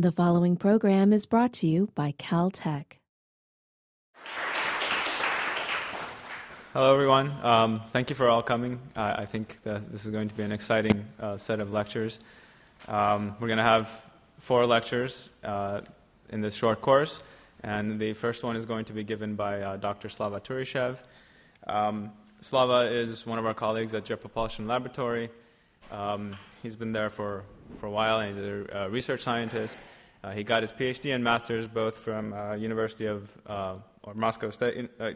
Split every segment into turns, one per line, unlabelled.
The following program is brought to you by Caltech.
Hello, everyone. Um, thank you for all coming. I think this is going to be an exciting uh, set of lectures. Um, we're going to have four lectures uh, in this short course, and the first one is going to be given by uh, Dr. Slava Turyshev. Um, Slava is one of our colleagues at Jet Propulsion Laboratory. Um, he's been there for, for a while, and he's a, research scientist. Uh, he got his PhD and master's both from uh, University of uh, or Moscow State uh,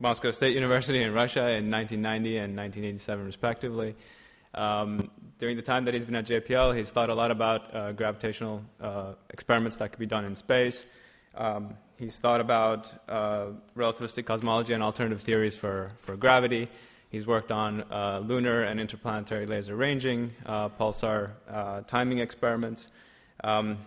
Moscow State University in Russia in 1990 and 1987, respectively. Um, during the time that he's been at JPL, he's thought a lot about uh, gravitational uh, experiments that could be done in space. Um, he's thought about relativistic cosmology and alternative theories for, for gravity. He's worked on lunar and interplanetary laser ranging, pulsar timing experiments. Um,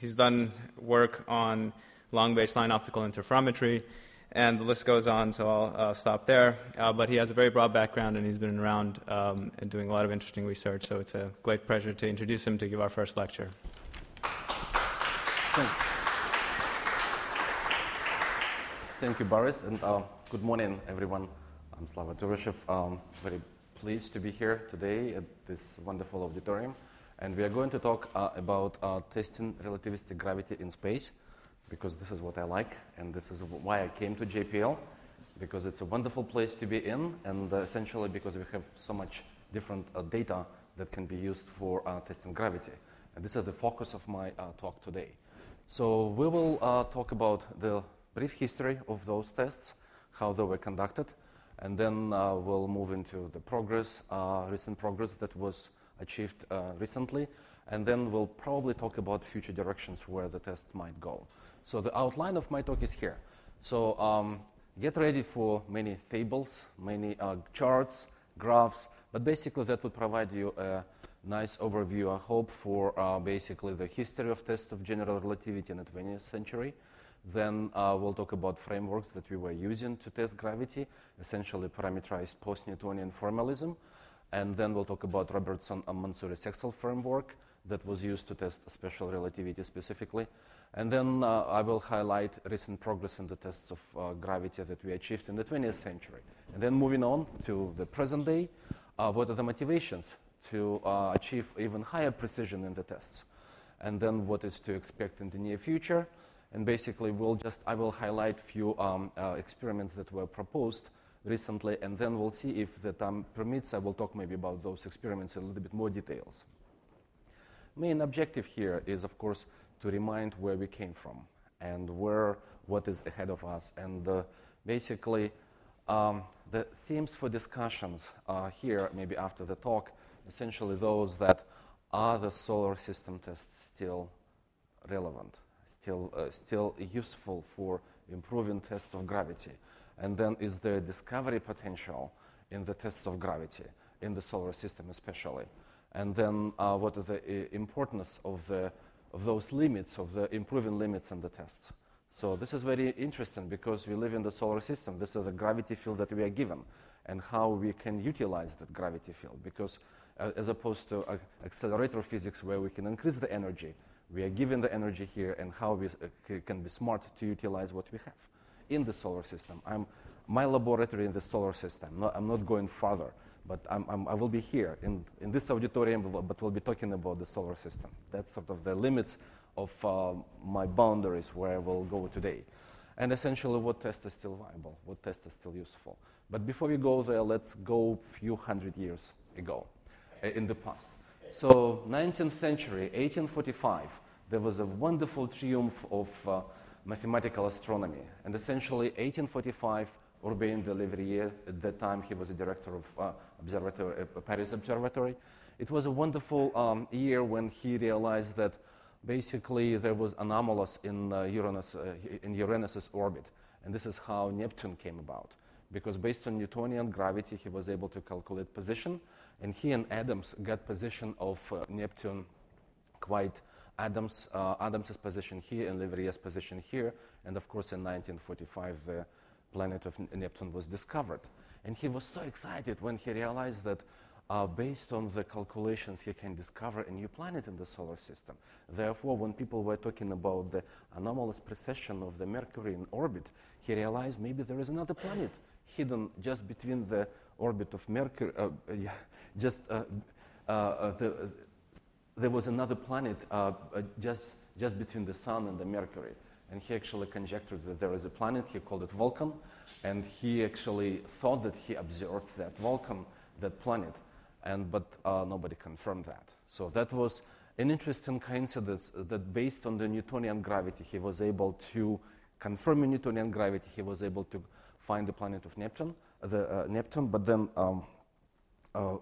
He's done work on long baseline optical interferometry, and the list goes on, so I'll uh, stop there. Uh, but he has a very broad background, and he's been around um, and doing a lot of interesting research, so it's a great pleasure to introduce him to give our first lecture.
Thank you, Thank you Boris, and uh, good morning, everyone. I'm Slava Turyshev. Um, very pleased to be here today at this wonderful auditorium. And we are going to talk uh, about uh, testing relativistic gravity in space, because this is what I like, and this is why I came to JPL, because it's a wonderful place to be in, and uh, essentially because we have so much different uh, data that can be used for uh, testing gravity. And this is the focus of my uh, talk today. So we will talk about the brief history of those tests, how they were conducted, and then we'll move into the progress, recent progress that was achieved uh, recently, and then we'll probably talk about future directions where the test might go. So the outline of my talk is here. So um, get ready for many tables, many uh, charts, graphs, but basically that would provide you a nice overview, I hope, for uh, basically the history of tests of general relativity in the 20th century. Then uh, we'll talk about frameworks that we were using to test gravity, essentially parameterized post-Newtonian formalism. And then we'll talk about Robertson and Mansouri-Sexl framework that was used to test special relativity specifically. And then uh, I will highlight recent progress in the tests of uh, gravity that we achieved in the 20th century. And then moving on to the present day, uh, what are the motivations to uh, achieve even higher precision in the tests? And then what is to expect in the near future? And basically, we'll just, I will highlight few um, uh, experiments that were proposed recently, and then we'll see if the time permits. I will talk maybe about those experiments in a little bit more details. Main objective here is, of course, to remind where we came from and where what is ahead of us. And uh, basically, um, the themes for discussions are here, maybe after the talk, essentially those that are the solar system tests still relevant, still, uh, still useful for improving tests of gravity? And then is there discovery potential in the tests of gravity, in the solar system especially? And then uh, what is the uh, importance of, the, of those limits, of the improving limits in the tests? So this is very interesting because we live in the solar system. This is a gravity field that we are given and how we can utilize that gravity field. Because as opposed to accelerator physics where we can increase the energy, we are given the energy here and how we uh, can be smart to utilize what we have in the solar system. I'm my laboratory in the solar system. No, I'm not going further, but I'm, I'm, i will be here in, in this auditorium, but we'll be talking about the solar system. That's sort of the limits of uh, my boundaries where I will go today. And essentially, what test is still viable? What test is still useful? But before we go there, let's go a few hundred years ago, uh, in the past. So, 19th century, 1845, there was a wonderful triumph of uh, mathematical astronomy. And essentially, 1845, Urbain de Leverrier, at that time he was the director of uh, observatory, uh, Paris Observatory. It was a wonderful um, year when he realized that basically there was anomalous in, uh, Uranus, uh, in Uranus's orbit. And this is how Neptune came about. Because based on Newtonian gravity, he was able to calculate position. And he and Adams got position of uh, Neptune quite Adams, uh, Adams's position here and Leverrier's position here. And of course, in 1945, the planet of Neptune was discovered. And he was so excited when he realized that uh, based on the calculations, he can discover a new planet in the solar system. Therefore, when people were talking about the anomalous precession of the Mercury in orbit, he realized maybe there is another planet hidden just between the orbit of Mercury, uh, yeah, just uh, uh, uh the, there was another planet just, just between the Sun and the Mercury. And he actually conjectured that there is a planet, he called it Vulcan, and he actually thought that he observed that Vulcan, that planet and, but nobody confirmed that. So that was an interesting coincidence that based on the Newtonian gravity, he was able to confirm Newtonian gravity, he was able to find the planet of Neptune, the, uh, Neptune but then um, uh,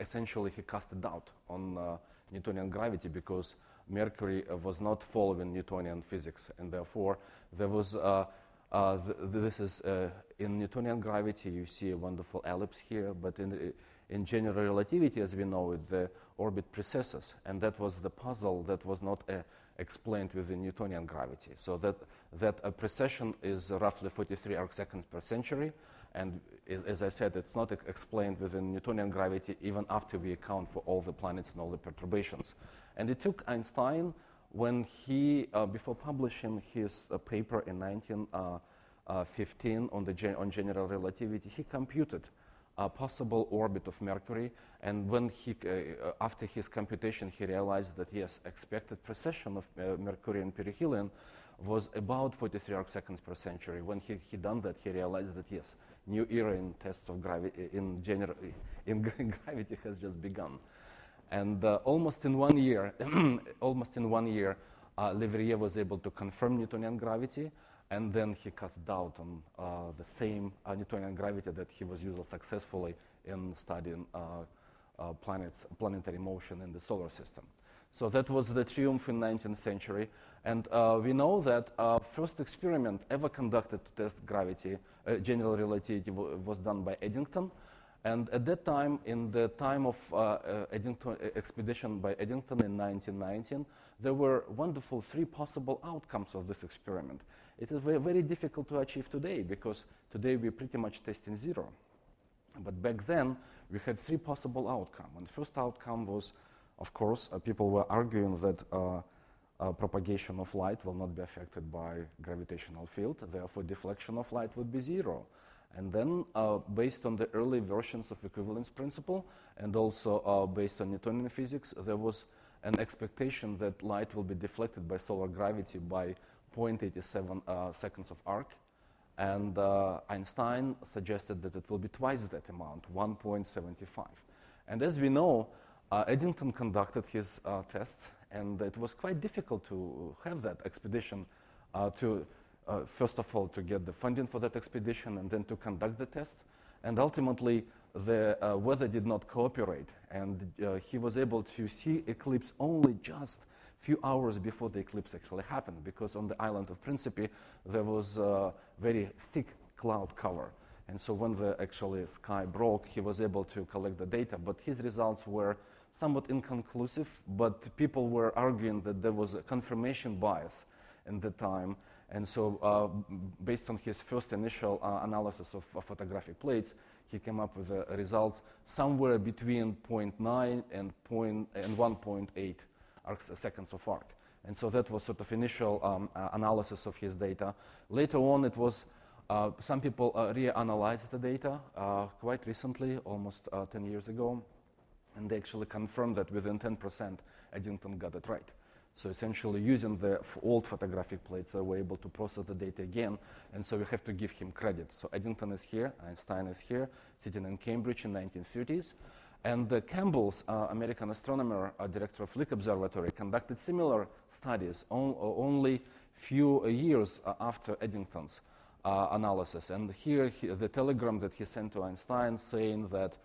essentially he cast a doubt on uh, Newtonian gravity because Mercury was not following Newtonian physics, and therefore there was uh, th- this is uh, in Newtonian gravity. You see a wonderful ellipse here, but in in general relativity, as we know it, the orbit precesses, and that was the puzzle that was not uh, explained within Newtonian gravity. So that that a precession is roughly 43 arc seconds per century, and as I said, it's not explained within Newtonian gravity even after we account for all the planets and all the perturbations. And it took Einstein when he, uh, before publishing his uh, paper in 1915 uh, uh, on, gen- on general relativity, he computed a possible orbit of Mercury. And when he, uh, after his computation, he realized that yes, expected precession of uh, Mercurian perihelion was about 43 arc seconds per century. When he, he done that, he realized that yes, new era in test of gravity in general in gravity has just begun. And uh, almost in one year, almost in one year, uh, Leverrier was able to confirm Newtonian gravity, and then he cast doubt on uh, the same uh, Newtonian gravity that he was using successfully in studying uh, uh, planets, planetary motion in the solar system. So that was the triumph in 19th century, and we know that first experiment ever conducted to test gravity, general relativity, was done by Eddington. And at that time, in the time of uh, uh, Eddington, uh, expedition by Eddington in 1919, there were wonderful three possible outcomes of this experiment. It is very, very difficult to achieve today because today we're pretty much testing zero. But back then, we had three possible outcomes. And the first outcome was, of course, uh, people were arguing that uh, uh, propagation of light will not be affected by gravitational field, therefore deflection of light would be zero. And then, uh, based on the early versions of equivalence principle, and also uh, based on Newtonian physics, there was an expectation that light will be deflected by solar gravity by 0.87 uh, seconds of arc. And Einstein suggested that it will be twice that amount, 1.75. And as we know, uh, Eddington conducted his uh, test, and it was quite difficult to have that expedition to uh, first of all, to get the funding for that expedition and then to conduct the test. And ultimately, the uh, weather did not cooperate, and uh, he was able to see eclipse only just few hours before the eclipse actually happened, because on the island of Principe there was a very thick cloud cover. And so when the actually sky broke, he was able to collect the data, but his results were somewhat inconclusive. But people were arguing that there was a confirmation bias in the time, and so, uh, based on his first initial uh, analysis of uh, photographic plates, he came up with a, result somewhere between 0.9 and, point, and 1.8 seconds of arc. And so that was sort of initial um, uh, analysis of his data. Later on, it was uh, some people uh, reanalyzed the data quite recently, almost 10 years ago, and they actually confirmed that within 10%, Eddington got it right. So essentially, using the old photographic plates, they were able to process the data again, and so we have to give him credit. So Eddington is here, Einstein is here, sitting in Cambridge in 1930s, and uh, Campbell's uh, American astronomer, uh, director of Lick Observatory, conducted similar studies on, uh, only few uh, years uh, after Eddington's analysis. And here, he, the telegram that he sent to Einstein saying that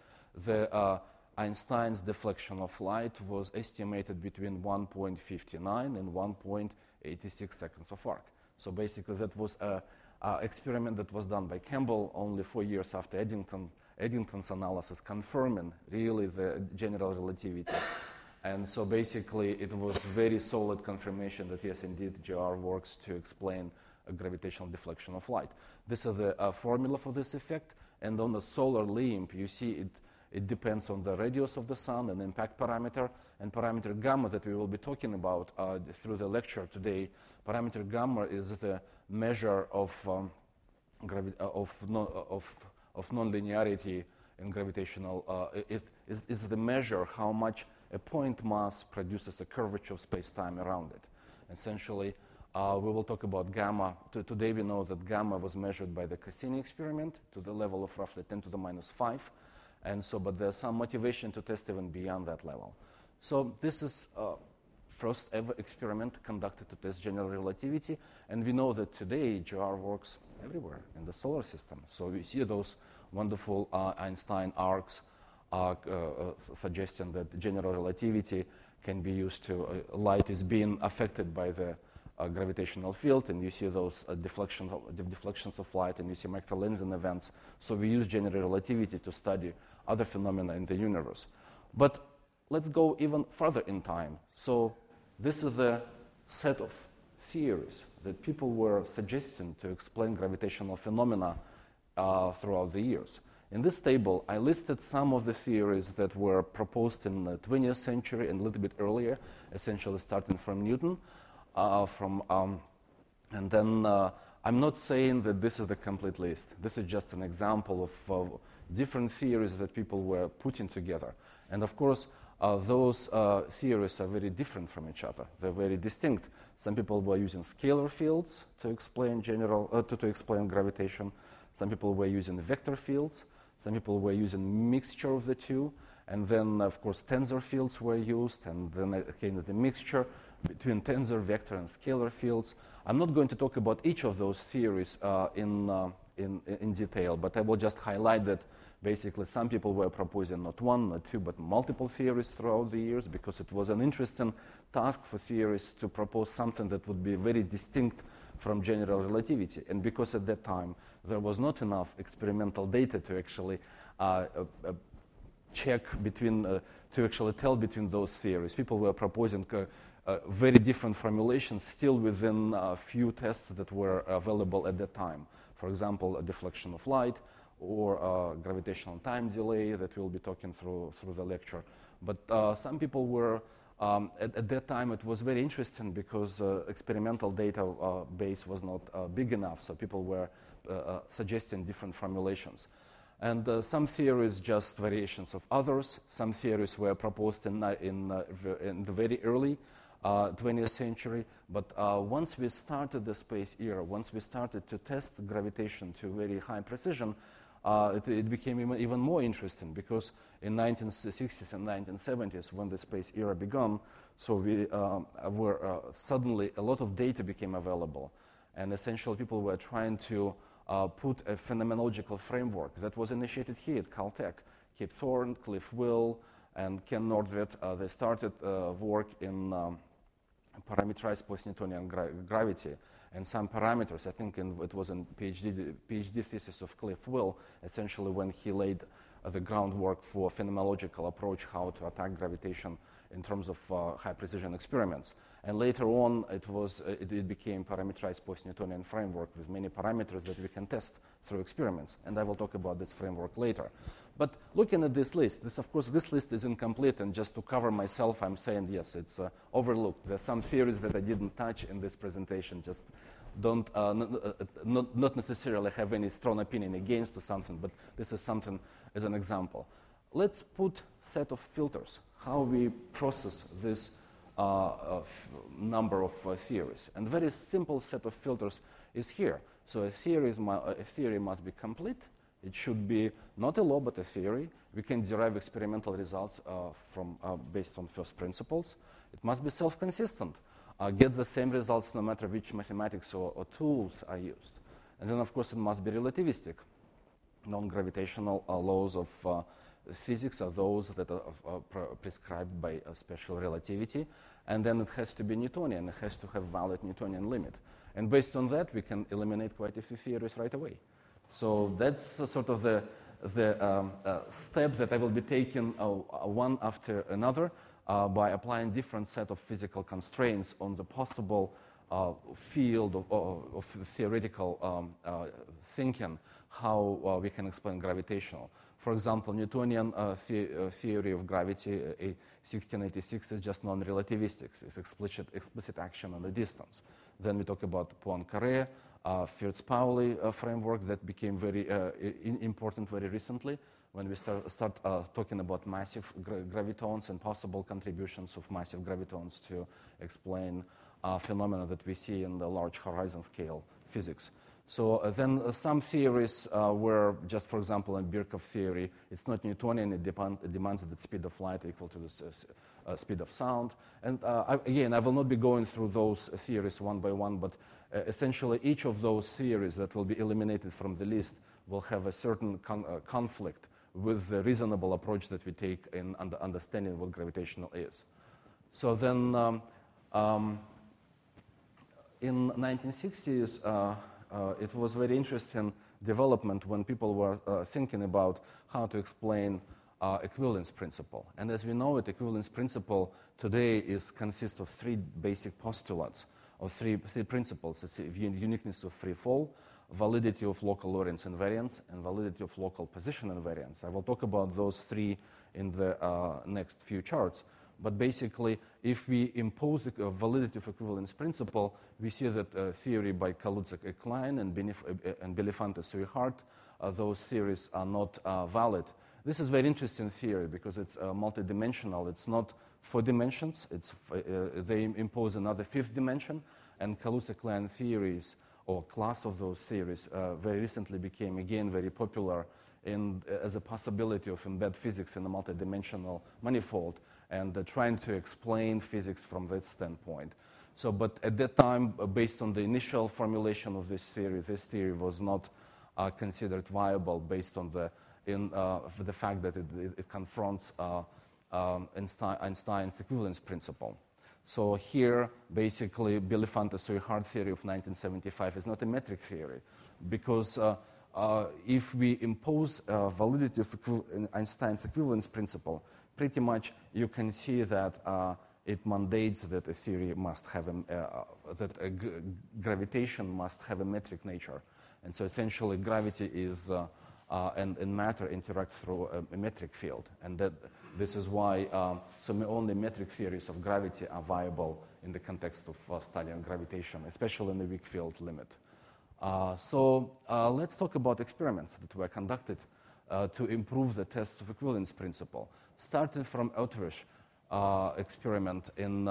the Einstein's deflection of light was estimated between 1.59 and 1.86 seconds of arc. So basically, that was an experiment that was done by Campbell only four years after Eddington, Eddington's analysis, confirming really the general relativity. And so basically, it was very solid confirmation that yes, indeed, GR works to explain gravitational deflection of light. This is the uh, formula for this effect. And on the solar limb, you see it It depends on the radius of the sun and impact parameter. And parameter gamma that we will be talking about uh, through the lecture today, parameter gamma is the measure of, um, gravi- uh, of, no, of, of nonlinearity in gravitational, uh, it is, is the measure how much a point mass produces a curvature of space-time around it. Essentially, uh, we will talk about gamma. T- today we know that gamma was measured by the Cassini experiment to the level of roughly 10 to the minus 5. And so, but there's some motivation to test even beyond that level. So this is uh, first ever experiment conducted to test general relativity. And we know that today GR works everywhere in the solar system. So we see those wonderful uh, Einstein arcs uh, uh, suggesting that general relativity can be used to, uh, light is being affected by the uh, gravitational field, and you see those uh, deflections, of, deflections of light, and you see microlensing events. So we use general relativity to study other phenomena in the universe. But let's go even further in time. So this is a set of theories that people were suggesting to explain gravitational phenomena uh, throughout the years. In this table, I listed some of the theories that were proposed in the 20th century and a little bit earlier, essentially starting from Newton. Uh, from, um, and then uh, I'm not saying that this is the complete list. This is just an example of different theories that people were putting together. And of course, uh, those uh, theories are very different from each other. They're very distinct. Some people were using scalar fields to explain general uh, to, to explain gravitation. Some people were using vector fields. Some people were using mixture of the two. And then, of course, tensor fields were used, and then again the mixture between tensor, vector, and scalar fields. I'm not going to talk about each of those theories uh, in, uh, in, in detail, but I will just highlight that basically some people were proposing not one, not two, but multiple theories throughout the years because it was an interesting task for theorists to propose something that would be very distinct from general relativity. And because at that time there was not enough experimental data to actually uh, uh, uh check between, uh, to actually tell between those theories, people were proposing uh, uh, very different formulations still within a few tests that were available at that time. For example, a deflection of light or a gravitational time delay that we'll be talking through through the lecture. But uh, some people were um, at, at, that time it was very interesting because uh, experimental data uh, base was not uh, big enough, so people were suggesting different formulations. And uh, some theories just variations of others. Some theories were proposed in, in, uh, in the very early uh, 20th century. But uh, once we started the space era, once we started to test gravitation to very high precision, uh, it, it, became even, even, more interesting because in 1960s and 1970s, when the space era began, so we um, were uh, suddenly a lot of data became available, and essentially people were trying to uh, put a phenomenological framework that was initiated here at Caltech. Kip Thorne, Cliff Will, and Ken Nordtvedt, uh, they started work in um, parameterized post-Newtonian gra- gravity and some parameters. I think in, it was a PhD, PhD thesis of Cliff Will, essentially when he laid uh, the groundwork for phenomenological approach how to attack gravitation in terms of uh, high precision experiments. And later on, it, was, uh, it, it, became parameterized post-Newtonian framework with many parameters that we can test through experiments. And I will talk about this framework later. But looking at this list, this, of course, this list is incomplete. And just to cover myself, I'm saying, yes, it's uh, overlooked. There are some theories that I didn't touch in this presentation. Just don't, uh, uh, not, not necessarily have any strong opinion against or something, but this is something as an example. Let's put set of filters, how we process this uh, number of uh, theories. And very simple set of filters is here. So a theory, a theory must be complete. It should be not a law, but a theory. We can derive experimental results uh, from, uh, based on first principles. It must be self-consistent. Uh, get the same results no matter which mathematics or, or, tools are used. And then, of course, it must be relativistic. Non-gravitational uh, laws of physics are those that are, are prescribed by special relativity, and then it has to be Newtonian. It has to have valid Newtonian limit. And based on that, we can eliminate quite a few theories right away. So that's uh, sort of the, the um, uh, step that I will be taking uh, one after another uh, by applying different set of physical constraints on the possible uh, field of, of, of theoretical um, uh, thinking, how we can explain gravitational. For example, Newtonian uh, the, uh, theory of gravity, uh, 1686, is just non-relativistic. It's explicit, explicit action on the distance. Then we talk about Poincare, uh, Fierz-Pauli uh, framework that became very uh, important very recently when we start, start uh, talking about massive gra- gravitons and possible contributions of massive gravitons to explain phenomena that we see in the large horizon scale physics. So uh, then uh, some theories uh, were, just for example, in Birkhoff theory, it's not Newtonian, it, depend, it demands that the speed of light equal to the speed of sound. And I, again, I will not be going through those theories one by one, but essentially each of those theories that will be eliminated from the list will have a certain con- conflict with the reasonable approach that we take in under understanding what gravitational is. So then, um, um, in 1960s, uh, uh, it was very interesting development when people were uh, thinking about how to explain uh, equivalence principle. And as we know it, equivalence principle today is consists of three basic postulates, or three, three principles. It's uniqueness of free fall, validity of local Lorentz invariance, and validity of local position invariance. I will talk about those three in the uh, next few charts. But basically, if we impose the validity of equivalence principle, we see that uh, theory by Kaluza Klein and, Benif- uh, and Belinfante Swihart, uh, those theories are not uh, valid. This is very interesting theory because it's uh, multidimensional. It's not four dimensions. It's, uh, they impose another fifth dimension. And Kaluza Klein theories or class of those theories uh, very recently became again very popular in, uh, as a possibility of embed physics in a multidimensional manifold and uh, trying to explain physics from that standpoint. So, but at that time, uh, based on the initial formulation of this theory, this theory was not uh, considered viable based on the, in, uh, the fact that it, it, it confronts um, Einstein's equivalence principle. So here, basically, Belinfante Swihart theory of 1975 is not a metric theory because uh, uh, if we impose uh, validity of Einstein's equivalence principle, pretty much you can see that uh, it mandates that a theory must have a, uh, that a g- gravitation must have a metric nature, and so essentially gravity is uh, uh, and, and, matter interact through a, a, metric field. And that, this is why um, only metric theories of gravity are viable in the context of uh, studying gravitation, especially in the weak field limit. Uh, so uh, let's talk about experiments that were conducted uh, to improve the test of equivalence principle. Starting from Eötvös uh, experiment in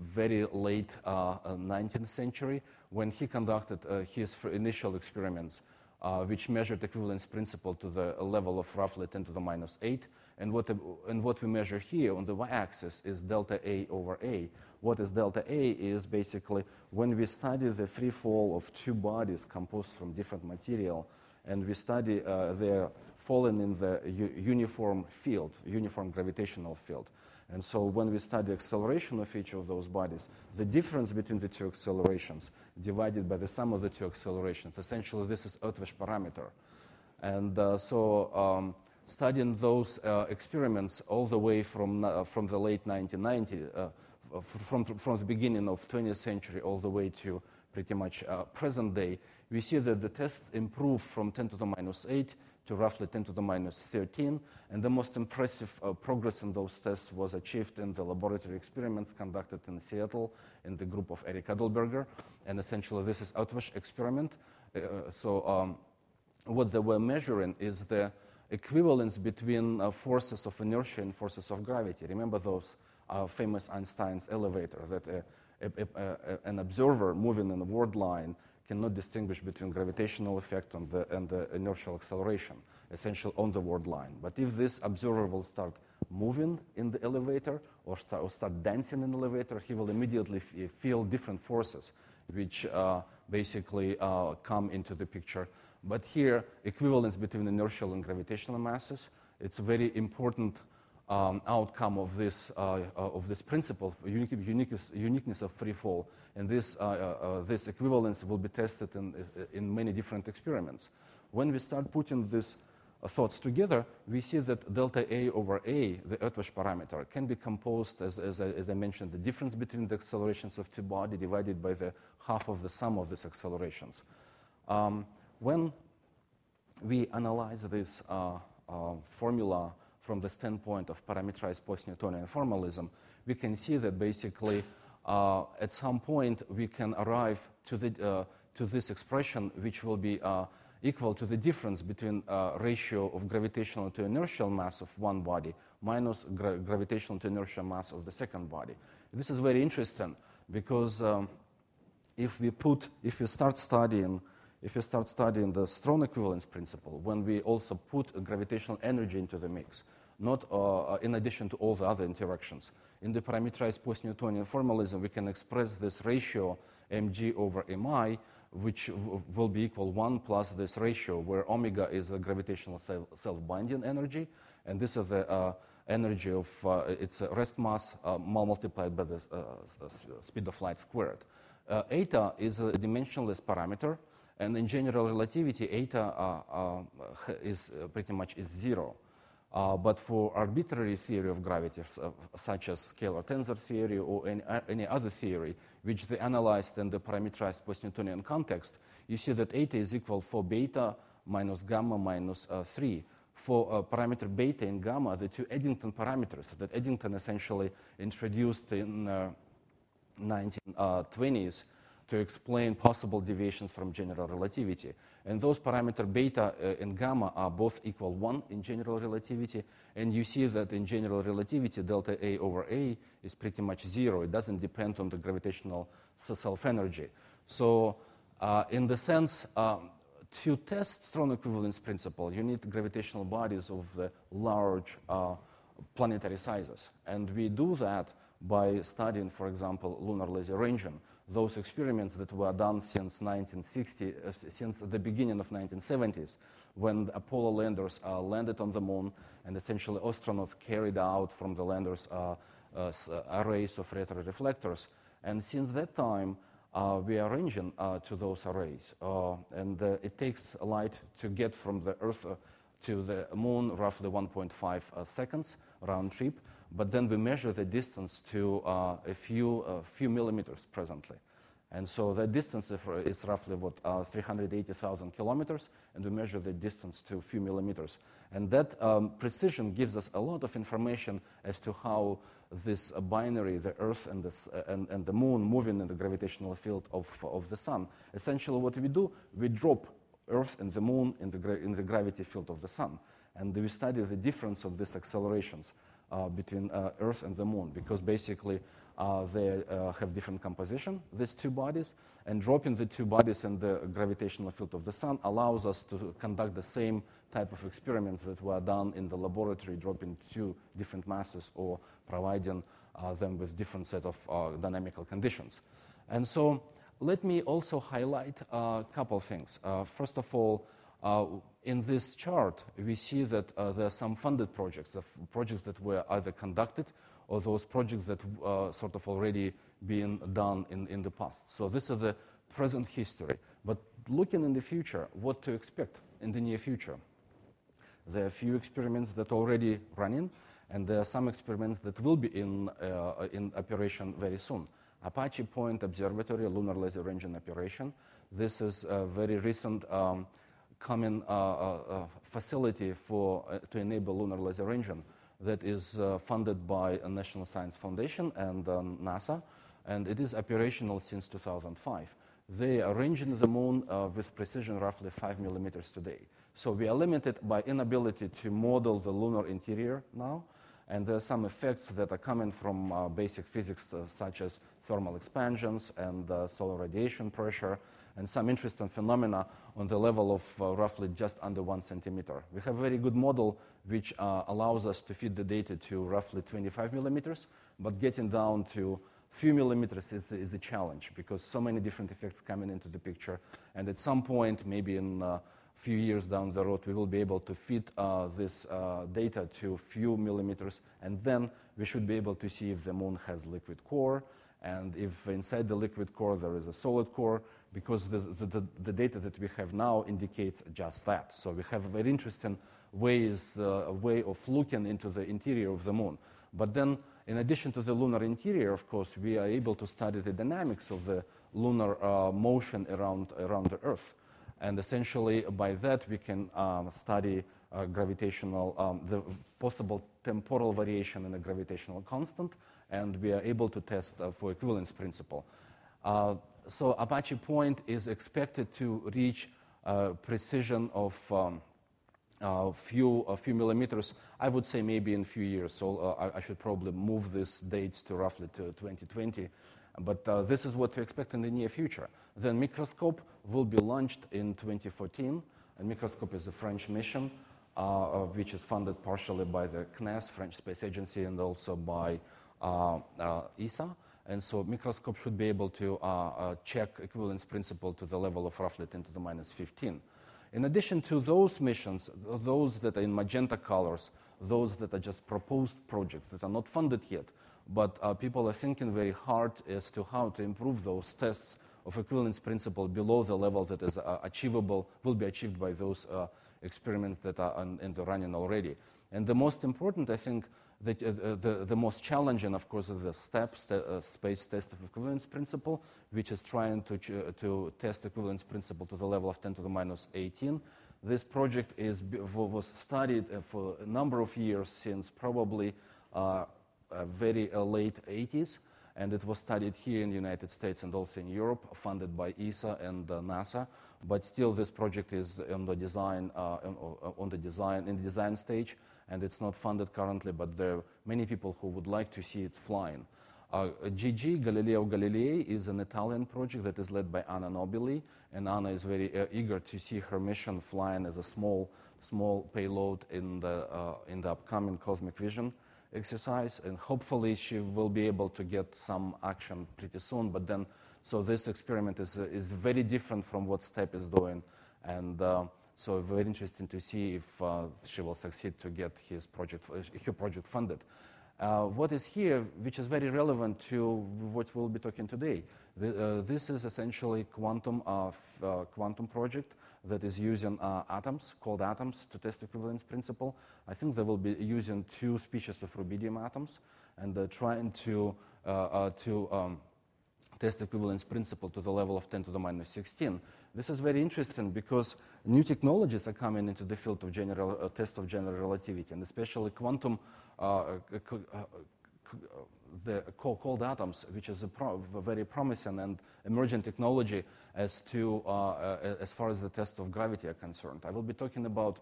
very late 19th century when he conducted his initial experiments uh, which measured equivalence principle to the level of roughly 10 to the minus 8. And what, and what we measure here on the y-axis is delta A over A. What is delta A is basically when we study the free fall of two bodies composed from different material, and we study uh, their falling in the uniform field, uniform gravitational field. And so when we study acceleration of each of those bodies, the difference between the two accelerations divided by the sum of the two accelerations, essentially this is Eötvös parameter. And uh, so um, studying those uh, experiments all the way from, uh, from the late 1990s, uh, from, from the beginning of 20th century all the way to pretty much uh, present day, we see that the tests improve from 10 to the minus 8 to roughly 10 to the minus 13. And the most impressive uh, progress in those tests was achieved in the laboratory experiments conducted in Seattle in the group of Eric Adelberger. And essentially, this is Eöt-Wash experiment. Uh, so, um, what they were measuring is the equivalence between uh, forces of inertia and forces of gravity. Remember those uh, famous Einstein's elevator that uh, a, a, a, an observer moving in a world line cannot distinguish between gravitational effect and the, and the inertial acceleration, essentially on the world line. But if this observer will start moving in the elevator or start, or start dancing in the elevator, he will immediately f- feel different forces which uh, basically uh, come into the picture. But here, equivalence between inertial and gravitational masses, it's a very important um, outcome of this, uh, uh, of this principle, unique, uniqueness, uniqueness, of free fall. And this, uh, uh, uh this equivalence will be tested in, uh, in many different experiments. When we start putting these thoughts together, we see that delta A over A, the Eötvös parameter, can be composed, as, as, I, as I mentioned, the difference between the accelerations of two body divided by the half of the sum of these accelerations. Um, when we analyze this uh, formula from the standpoint of parameterized post-Newtonian formalism, we can see that basically uh, at some point we can arrive to, the, uh, to this expression which will be uh, equal to the difference between uh, ratio of gravitational to inertial mass of one body minus gra- gravitational to inertial mass of the second body. This is very interesting because um, if we put, if we start studying, if we start studying the strong equivalence principle, when we also put gravitational energy into the mix, not uh, in addition to all the other interactions. In the parameterized post-Newtonian formalism, we can express this ratio mg over mi, which w- will be equal 1 plus this ratio, where omega is the gravitational self-binding energy, and this is the uh, energy of uh, its rest mass uh, multiplied by the uh, speed of light squared. Uh, eta is a dimensionless parameter, and in general relativity, eta uh, is pretty much is zero. Uh, but for arbitrary theory of gravity, uh, such as scalar tensor theory or any, uh, any, other theory, which they analyzed in the parameterized post-Newtonian context, you see that eta is equal for beta minus gamma minus, uh, 3. For uh, parameter beta and gamma, the two Eddington parameters that Eddington essentially introduced in 1920s to explain possible deviations from general relativity. And those parameter beta uh, and gamma are both equal 1 in general relativity. And you see that in general relativity, delta A over A is pretty much zero. It doesn't depend on the gravitational self energy. So, uh, in the sense, um, to test strong equivalence principle, you need gravitational bodies of the large uh, planetary sizes. And we do that by studying, for example, lunar laser ranging those experiments that were done since 1960, uh, since the beginning of 1970s, when Apollo landers uh, landed on the moon, and essentially astronauts carried out from the landers uh, uh, uh arrays of retroreflectors. And since that time, uh, we are ranging to those arrays, and it takes light to get from the Earth to the moon roughly 1.5 seconds round trip but then we measure the distance to uh, a few, few millimeters presently. And so the distance is roughly what, uh, 380,000 kilometers, and we measure the distance to a few millimeters. And that um, precision gives us a lot of information as to how this uh, binary, the Earth and, this, uh, and, and, the Moon, moving in the gravitational field of, of the Sun. Essentially, what we do, we drop Earth and the Moon in the, gra- in the gravity field of the Sun. And we study the difference of these accelerations between uh, Earth and the Moon because basically uh, they have different composition, these two bodies, and dropping the two bodies in the gravitational field of the Sun allows us to conduct the same type of experiments that were done in the laboratory, dropping two different masses or providing them with different set of dynamical conditions. And so let me also highlight a couple things. Uh, first of all, uh, in this chart, we see that uh, there are some funded projects, the projects that were either conducted or those projects that uh, sort of already been done in, in the past. So this is the present history. But looking in the future, what to expect in the near future? There are a few experiments that are already running, and there are some experiments that will be in, uh, in operation very soon. Apache Point Observatory, Lunar Laser Ranging operation. This is a very recent um, common uh, uh, uh, facility for, to enable lunar laser ranging that is funded by a National Science Foundation and um, NASA, and it is operational since 2005. They are ranging the moon with precision roughly 5 millimeters today. So we are limited by inability to model the lunar interior now, and there are some effects that are coming from uh, basic physics, uh, such as thermal expansions and uh, solar radiation pressure, and some interesting phenomena on the level of uh, roughly just under one centimeter. We have a very good model which uh, allows us to feed the data to roughly 25 millimeters, but getting down to few millimeters is, is a challenge because so many different effects coming into the picture. And at some point, maybe in a few years down the road, we will be able to fit uh, this uh, data to few millimeters, and then we should be able to see if the moon has liquid core, and if inside the liquid core there is a solid core, because the, the, the data that we have now indicates just that. So we have very interesting ways, uh, way of looking into the interior of the moon. But then, in addition to the lunar interior, of course, we are able to study the dynamics of the lunar uh, motion around, around the Earth. And essentially, by that, we can um, study uh, gravitational, um, the possible temporal variation in a gravitational constant, and we are able to test uh, for equivalence principle. Uh, so Apache Point is expected to reach uh, precision of um, a few, a few millimeters, I would say maybe in a few years. So uh, I, I, should probably move these dates to roughly to 2020. But uh, this is what to expect in the near future. Then Microscope will be launched in 2014. And Microscope is a French mission, uh, which is funded partially by the CNES, French Space Agency, and also by uh, uh, ESA. And so Microscope should be able to uh, check equivalence principle to the level of roughly 10 to the minus 15. In addition to those missions, those that are in magenta colors, those that are just proposed projects that are not funded yet, but uh, people are thinking very hard as to how to improve those tests of equivalence principle below the level that is uh, achievable, will be achieved by those uh, experiments that are in the running already. And the most important, I think, the, uh, the, the, most challenging, of course, is the STEP, uh, space test of equivalence principle, which is trying to, uh, to test equivalence principle to the level of 10 to the minus 18. This project is, was studied uh, for a number of years since probably uh, very late 80s, and it was studied here in the United States and also in Europe, funded by ESA and NASA. But still, this project is on the design, on the design in the design stage and it's not funded currently, but there are many people who would like to see it flying. Uh, GG, Galileo Galilei, is an Italian project that is led by Anna Nobili, and Anna is very uh, eager to see her mission flying as a small, small payload in the, uh, in the upcoming Cosmic Vision exercise, and hopefully she will be able to get some action pretty soon. But then, so this experiment is, is very different from what STEP is doing, and uh, so very interesting to see if uh, she will succeed to get his project, uh, her project funded. Uh, what is here, which is very relevant to what we'll be talking today, the, uh, this is essentially quantum uh, quantum project that is using uh, atoms, cold atoms, to test equivalence principle. I think they will be using two species of rubidium atoms, and trying to to um, test equivalence principle to the level of 10 to the minus 16. This is very interesting because new technologies are coming into the field of general uh, test of general relativity, and especially quantum, uh, uh, uh the cold atoms, which is a, pro- very promising and emerging technology as to uh, uh, as far as the test of gravity are concerned. I will be talking about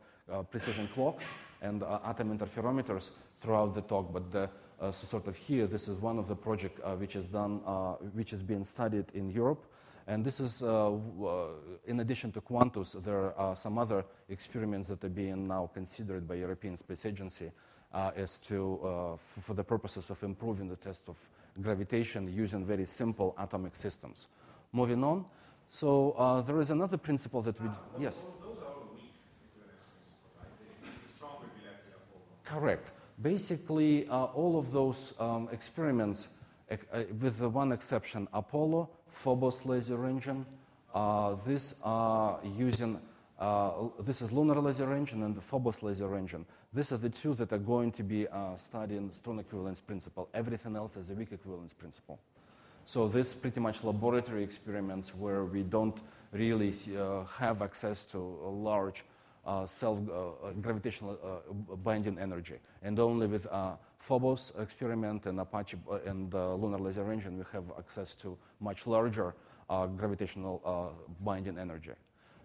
precision clocks and atom interferometers throughout the talk, but the, so sort of here, this is one of the projects which is done, which is being studied in Europe. And this is, uh, uh, in addition to Quantus, there are some other experiments that are being now considered by European Space Agency uh, as to, uh, for the purposes of improving the test of gravitation using very simple atomic systems. Moving on, so uh, there is another principle that we, yes? Those right? Correct. Basically, uh, all of those um, experiments, with the one exception, Apollo, Phobos laser ranging. Uh, this using uh, this is lunar laser ranging and the Phobos laser ranging. These are the two that are going to be uh, studying strong equivalence principle. Everything else is a weak equivalence principle. So this pretty much laboratory experiments where we don't really uh, have access to a large uh, self uh, uh, gravitational binding energy, and only with Phobos experiment and Apache and Lunar Laser Ranging we have access to much larger gravitational binding energy.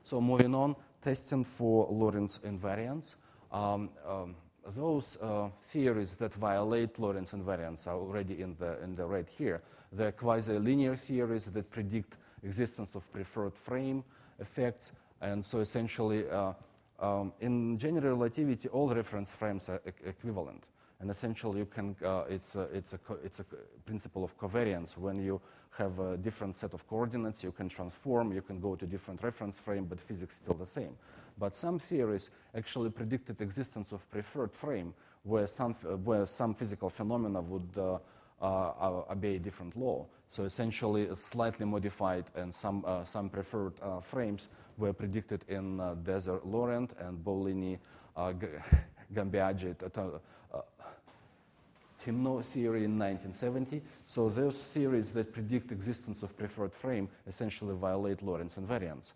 So moving on, testing for Lorentz invariance. Um, um, those uh, theories that violate Lorentz invariance are already in the, in the red here. They're quasi-linear theories that predict existence of preferred frame effects, and so essentially uh, um, in general relativity, all reference frames are equivalent. And essentially, you can, uh, it's, a, it's, a it's a principle of covariance. When you have a different set of coordinates, you can transform, you can go to different reference frame, but physics still the same. But some theories actually predicted existence of preferred frame, where some, where some physical phenomena would uh, uh, obey different law. So essentially, slightly modified and some, uh, some preferred uh, frames were predicted in uh, Deser Laurent and Bollini uh, Giambiagi uh, Tiomno theory in 1970. So those theories that predict existence of preferred frame essentially violate Lorentz invariance.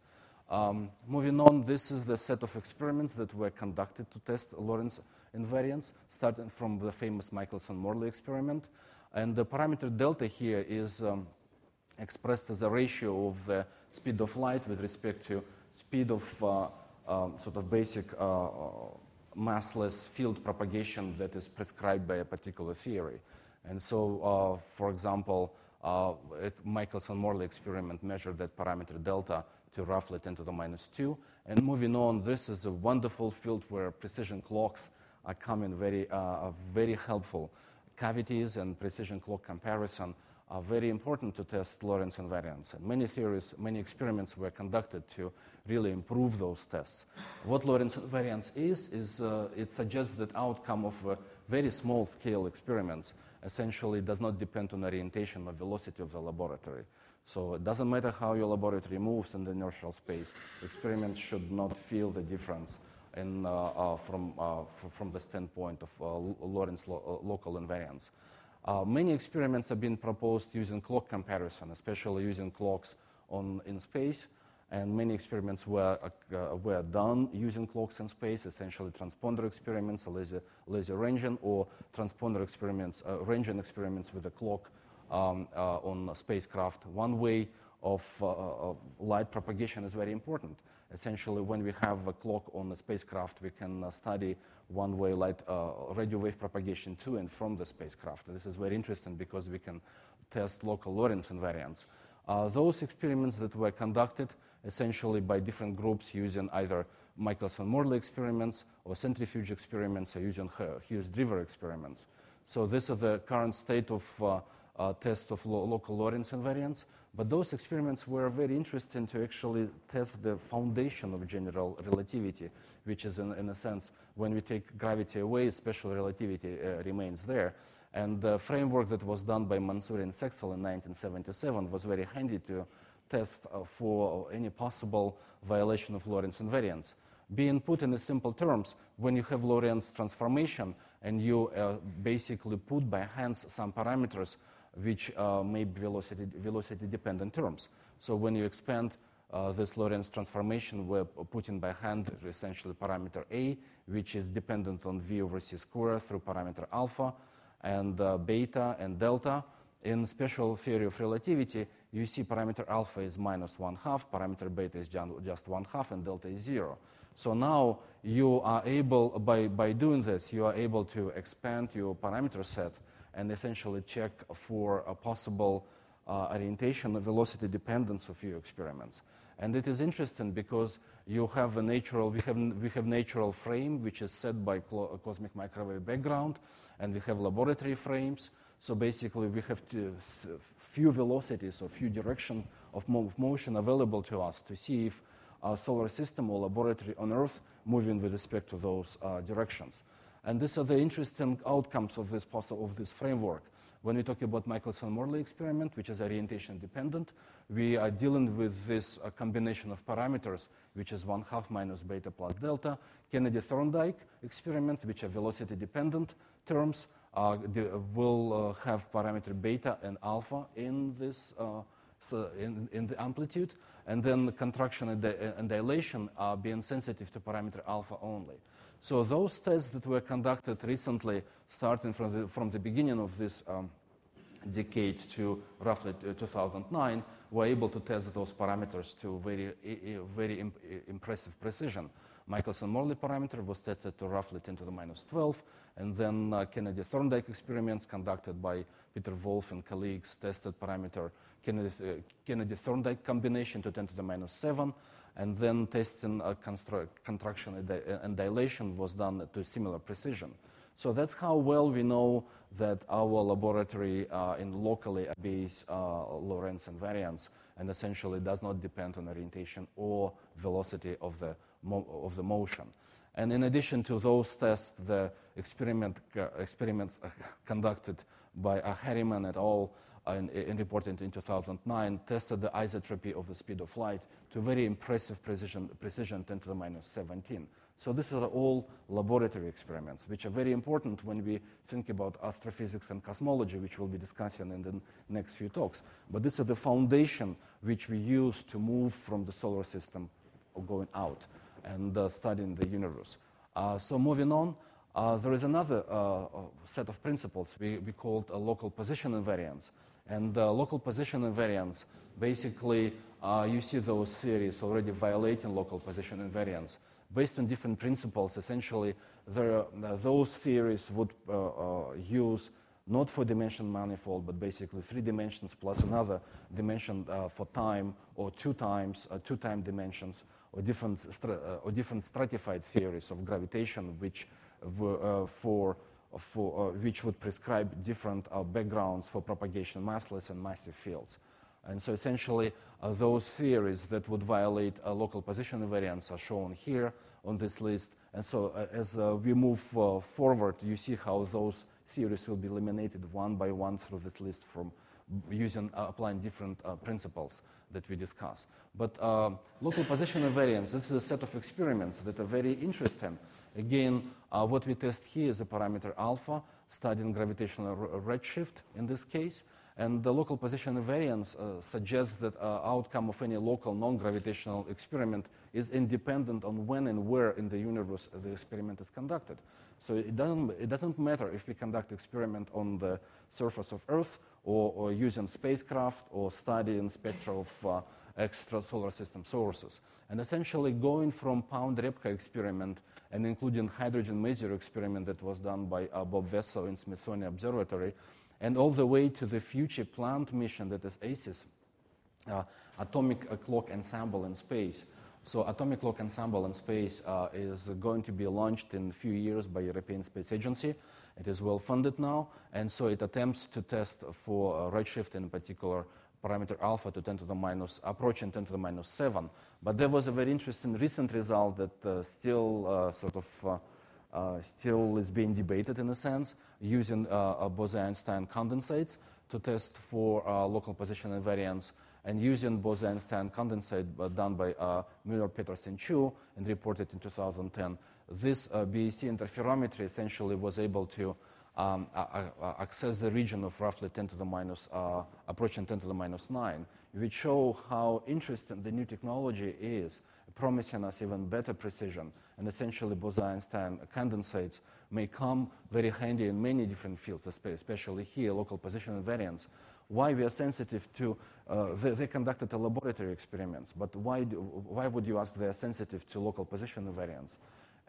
Um, moving on, this is the set of experiments that were conducted to test Lorentz invariance, starting from the famous Michelson-Morley experiment. And the parameter delta here is um, expressed as a ratio of the speed of light with respect to speed of uh, um, sort of basic uh, massless field propagation that is prescribed by a particular theory. And so, uh, for example, uh, Michelson-Morley experiment measured that parameter delta to roughly 10 to the minus 2. And moving on, this is a wonderful field where precision clocks are coming very, uh, very helpful. Cavities and precision clock comparison are very important to test Lorentz invariance. And many theories, many experiments were conducted to really improve those tests. What Lorentz invariance is, is uh, it suggests that outcome of uh, very small scale experiments essentially does not depend on orientation or velocity of the laboratory. So it doesn't matter how your laboratory moves in the inertial space, experiments should not feel the difference in, uh, uh from, uh, from the standpoint of Lorentz lo local invariance. Many experiments have been proposed using clock comparison, especially using clocks on, in space. And many experiments were, uh, were done using clocks in space, essentially transponder experiments, laser, laser ranging, or transponder experiments, uh, ranging experiments with a clock um, uh, on spacecraft. One way of uh, light propagation is very important. Essentially, when we have a clock on the spacecraft, we can uh, study one-way light uh, radio wave propagation to and from the spacecraft. This is very interesting because we can test local Lorentz invariance. Uh, those experiments that were conducted essentially by different groups using either Michelson-Morley experiments or centrifuge experiments or using Hughes-Drever experiments. So this is the current state of uh, uh, test of lo local Lorentz invariance. But those experiments were very interesting to actually test the foundation of general relativity, which is, in, in a sense, when we take gravity away, special relativity uh, remains there. And the framework that was done by Mansouri and Sexl in 1977 was very handy to test uh, for any possible violation of Lorentz invariance. Being put in simple terms, when you have Lorentz transformation and you uh, basically put by hands some parameters which uh, may be velocity, velocity dependent terms. So when you expand uh, this Lorentz transformation, we're putting by hand essentially parameter A, which is dependent on V over C squared through parameter alpha and uh, beta and delta. In special theory of relativity, you see parameter alpha is minus one half, parameter beta is just one half, and delta is zero. So now you are able, by, by doing this, you are able to expand your parameter set and essentially check for a possible uh, orientation of velocity dependence of your experiments. And it is interesting because you have a natural, we have, we have natural frame which is set by cosmic microwave background, and we have laboratory frames. So basically, we have to, few velocities or few direction of motion available to us to see if our solar system or laboratory on Earth moving with respect to those uh, directions. And these are the interesting outcomes of this, of this framework. When we talk about Michelson-Morley experiment, which is orientation dependent, we are dealing with this uh, combination of parameters, which is one half minus beta plus delta. Kennedy-Thorndike experiment, which are velocity dependent terms, uh, will uh, have parameter beta and alpha in this uh, so in, in, the amplitude, and then the contraction and, di and dilation are being sensitive to parameter alpha only. So those tests that were conducted recently, starting from the, from the beginning of this um, decade to roughly 2009, were able to test those parameters to very, very imp impressive precision. Michelson-Morley parameter was tested to roughly 10 to the minus 12, and then uh, Kennedy-Thorndike experiments conducted by Peter Wolf and colleagues tested parameter Kennedy-Thorndike uh, combination to 10 to the minus 7, and then testing a contraction and dilation was done to similar precision. So that's how well we know that our laboratory uh, in locally obeys uh, Lorentz invariance and essentially does not depend on orientation or velocity of the, of the motion. And in addition to those tests, the experiment, uh, experiments conducted by Herrmann et al in, in reported in 2009, tested the isotropy of the speed of light to very impressive precision, precision 10 to the minus 17. So these are all laboratory experiments, which are very important when we think about astrophysics and cosmology, which we'll be discussing in the next few talks. But this is the foundation which we use to move from the solar system going out and uh, studying the universe. Uh, so moving on, uh, there is another uh, set of principles we, we called local position invariance. And local position invariance, basically, you see those theories already violating local position invariance. Based on different principles, essentially, there, those theories would use not four dimension manifold, but basically three dimensions plus another dimension uh, for time, or two times, uh, two time dimensions, or different, uh, or different stratified theories of gravitation, which uh, for, for uh, which would prescribe different uh, backgrounds for propagation massless and massive fields. And so essentially, uh, those theories that would violate uh, local position invariance are shown here on this list. And so uh, as we move forward, you see how those theories will be eliminated one by one through this list from using applying different principles that we discuss. But local position invariance, this is a set of experiments that are very interesting Again, uh, what we test here is a parameter alpha, studying gravitational redshift in this case. And the local position invariance uh, suggests that uh, outcome of any local non-gravitational experiment is independent on when and where in the universe the experiment is conducted. So it doesn't, it doesn't matter if we conduct experiment on the surface of Earth or, or using spacecraft or studying spectra of uh, extra solar system sources. And essentially going from Pound-Rebka experiment and including hydrogen maser experiment that was done by uh, Bob Vessot in Smithsonian Observatory, and all the way to the future planned mission that is ACES, uh, Atomic Clock Ensemble in Space. So Atomic Clock Ensemble in Space uh, is going to be launched in a few years by European Space Agency. It is well funded now, and so it attempts to test for uh, redshift in particular parameter alpha to 10 to the minus, approaching 10 to the minus 7. But there was a very interesting recent result that uh, still uh, sort of uh, uh still is being debated in a sense, using uh, Bose-Einstein condensates to test for uh, local position invariance and using Bose-Einstein condensate done by Mueller, Peterson, Chu, and reported in 2010. This BEC interferometry essentially was able to um, access the region of roughly 10 to the minus, uh, approaching 10 to the minus 9, which show how interesting the new technology is, promising us even better precision. And essentially, Bose-Einstein condensates may come very handy in many different fields, especially here, local position invariance. Why we are sensitive to, uh, they, they, conducted a laboratory experiments, but why, do, why would you ask they are sensitive to local position invariance?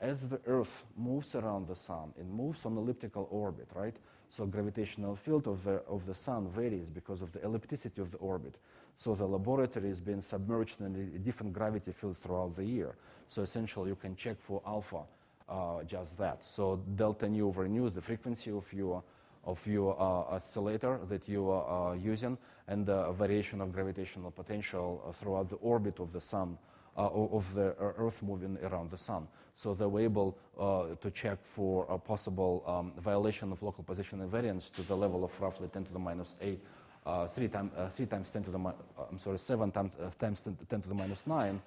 As the Earth moves around the Sun, it moves on elliptical orbit, right? So gravitational field of the, of the Sun varies because of the ellipticity of the orbit. So the laboratory is being submerged in a different gravity field throughout the year. So essentially, you can check for alpha, uh, just that. So delta nu over nu is the frequency of your of your uh, oscillator that you are uh, using, and the variation of gravitational potential uh, throughout the orbit of the Sun uh, of the Earth moving around the sun. So they were able uh, to check for a possible um, violation of local position invariance to the level of roughly 10 to the minus 8, uh, 3, time, uh, 3 times 10 to the, uh, I'm sorry, 7 times, uh, times 10, 10, to the minus 9.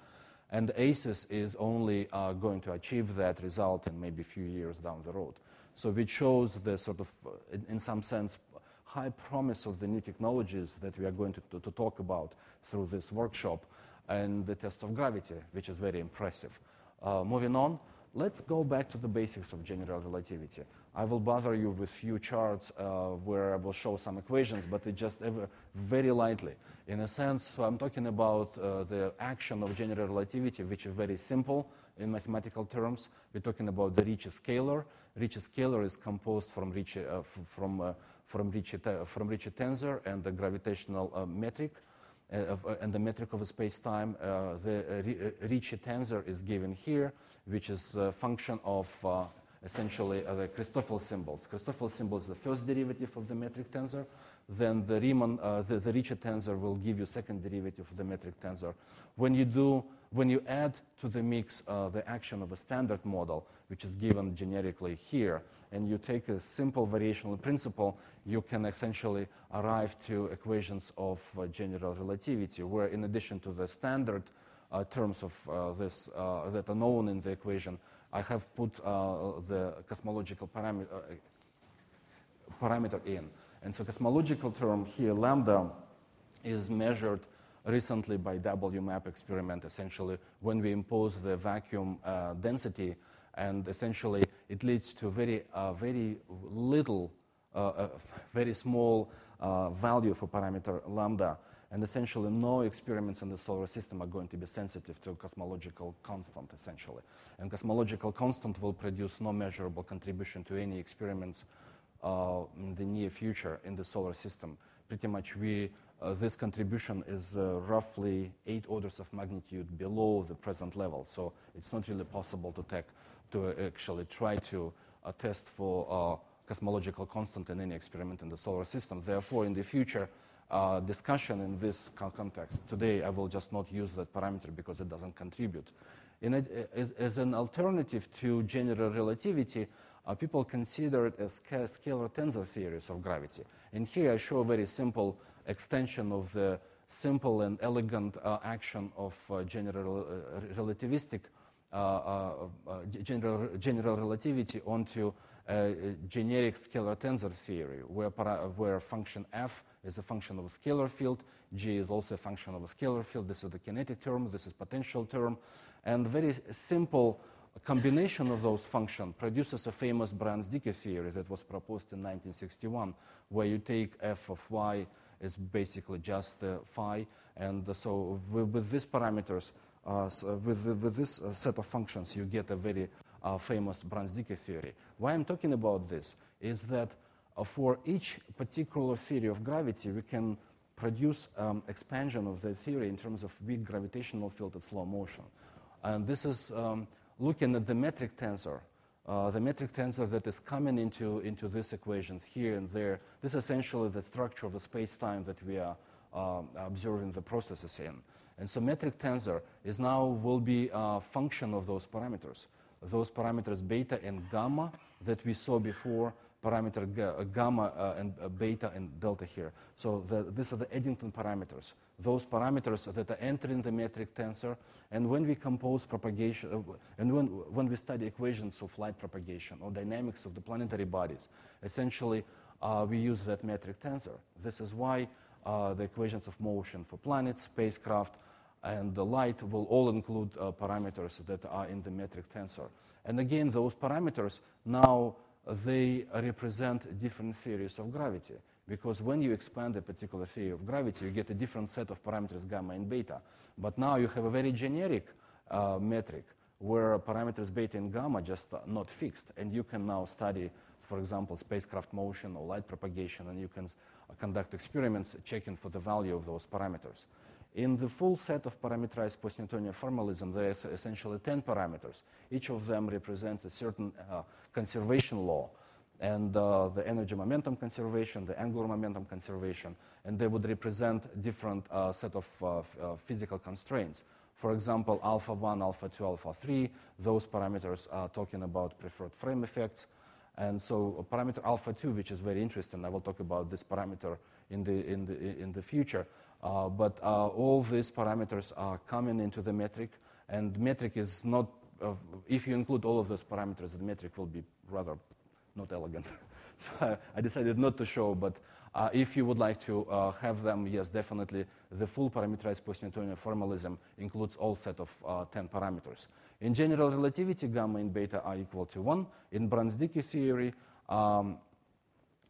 And ACES is only going to achieve that result in maybe a few years down the road. So which shows the sort of, in, in some sense, high promise of the new technologies that we are going to, to, to talk about through this workshop and the test of gravity, which is very impressive. Uh, moving on, let's go back to the basics of general relativity. I will bother you with few charts uh, where I will show some equations, but it just ever, very lightly. In a sense, so I'm talking about uh, the action of general relativity, which is very simple in mathematical terms. We're talking about the Ricci scalar. Ricci scalar is composed from Ricci, uh, from, uh, from, Ricci, from Ricci tensor and the gravitational uh, metric. Uh, of, uh, and the metric of a space-time. Uh, the Ricci tensor is given here, which is a function of essentially the Christoffel symbols. Christoffel symbol is the first derivative of the metric tensor. Then the Riemann, uh, the, the Ricci tensor will give you second derivative of the metric tensor. When you do, when you add to the mix uh, the action of a standard model, which is given generically here, and you take a simple variational principle, you can essentially arrive to equations of uh, general relativity, where in addition to the standard uh, terms of uh, this uh, that are known in the equation, I have put the cosmological parameter, parameter in. And so cosmological term here, lambda, is measured recently by WMAP experiment, essentially, when we impose the vacuum uh, density, and essentially it leads to very, uh, very little, uh, very small uh, value for parameter lambda. And essentially, no experiments in the solar system are going to be sensitive to cosmological constant, essentially. And cosmological constant will produce no measurable contribution to any experiments uh, in the near future in the solar system. Pretty much, we uh, this contribution is uh, roughly eight orders of magnitude below the present level. So it's not really possible to take to actually try to uh, test for uh, cosmological constant in any experiment in the solar system. Therefore, in the future uh, discussion in this context, today I will just not use that parameter because it doesn't contribute. As, as, an alternative to general relativity, uh, people consider it as scalar tensor theories of gravity. And here I show a very simple extension of the simple and elegant uh, action of uh, general relativistic general, general relativity onto generic scalar tensor theory, where, where function f is a function of a scalar field, g is also a function of a scalar field. This is the kinetic term, this is potential term, and very simple combination of those functions produces a famous Brans-Dicke theory that was proposed in 1961, where you take f of y is basically just uh, phi, and so with, with these parameters, uh, so with, with this uh, set of functions, you get a very uh, famous Brans-Dicke theory. Why I'm talking about this is that for each particular theory of gravity, we can produce um, expansion of the theory in terms of weak gravitational field at slow motion. And this is um, looking at the metric tensor, uh, the metric tensor that is coming into, into these equations here and there. This is essentially the structure of the space-time that we are uh, observing the processes in. And so metric tensor is now will be a function of those parameters. Those parameters beta and gamma that we saw before, parameter uh, gamma uh, and uh, beta and delta here. So the, these are the Eddington parameters. Those parameters that are entering the metric tensor. And when we compose propagation, uh, and when, when we study equations of light propagation or dynamics of the planetary bodies, essentially uh, we use that metric tensor. This is why uh, the equations of motion for planets, spacecraft, and the light will all include uh, parameters that are in the metric tensor. And again, those parameters now they represent different theories of gravity because when you expand a particular theory of gravity, you get a different set of parameters gamma and beta. But now you have a very generic uh, metric where parameters beta and gamma just not fixed, and you can now study, for example, spacecraft motion or light propagation, and you can conduct experiments checking for the value of those parameters. In the full set of parameterized post-Newtonian formalism, there is essentially 10 parameters. Each of them represents a certain uh, conservation law, and uh, the energy momentum conservation, the angular momentum conservation, and they would represent different uh, set of uh, uh, physical constraints. For example, alpha 1, alpha 2, alpha 3, those parameters are talking about preferred frame effects. And so parameter alpha 2, which is very interesting, I will talk about this parameter in the, in the, in the future. Uh, but uh, all these parameters are coming into the metric, and metric is not, uh, if you include all of those parameters, the metric will be rather not elegant. so I decided not to show, but uh, if you would like to uh, have them, yes, definitely, the full parameterized post-Newtonian formalism includes all set of uh, 10 parameters. In general relativity, gamma and beta are equal to 1. In Brans-Dicke theory, um,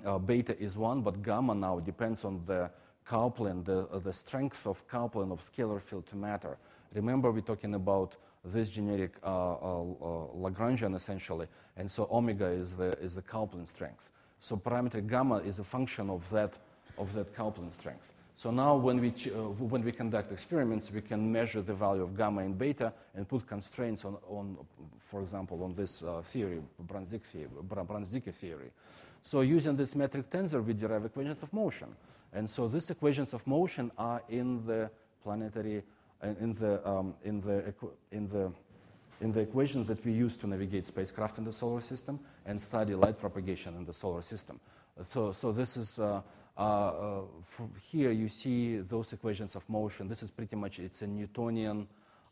uh, beta is 1, but gamma now depends on the coupling, the, uh, the strength of coupling of scalar field to matter. Remember, we're talking about this generic uh, uh, Lagrangian essentially, and so omega is the, is the coupling strength. So parameter gamma is a function of that, of that coupling strength. So now when we, uh, when we conduct experiments, we can measure the value of gamma and beta and put constraints on, on for example, on this uh, theory, Brans-Dicke theory, theory. So using this metric tensor, we derive equations of motion. And so these equations of motion are in the planetary, uh, in the, um, in the, in the in the equations that we use to navigate spacecraft in the solar system and study light propagation in the solar system. So, so this is uh, here you see those equations of motion. This is pretty much it's a Newtonian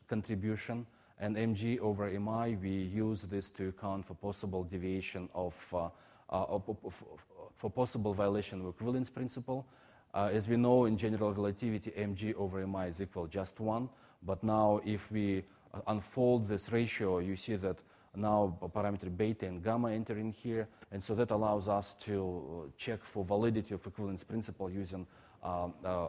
contribution, and mg over mi. We use this to account for possible deviation of, uh, uh, of for possible violation of equivalence principle. Uh, as we know, in general relativity, mg over mi is equal just 1. But now, if we uh, unfold this ratio, you see that now parameter beta and gamma enter in here. And so that allows us to uh, check for validity of equivalence principle using um, uh, uh,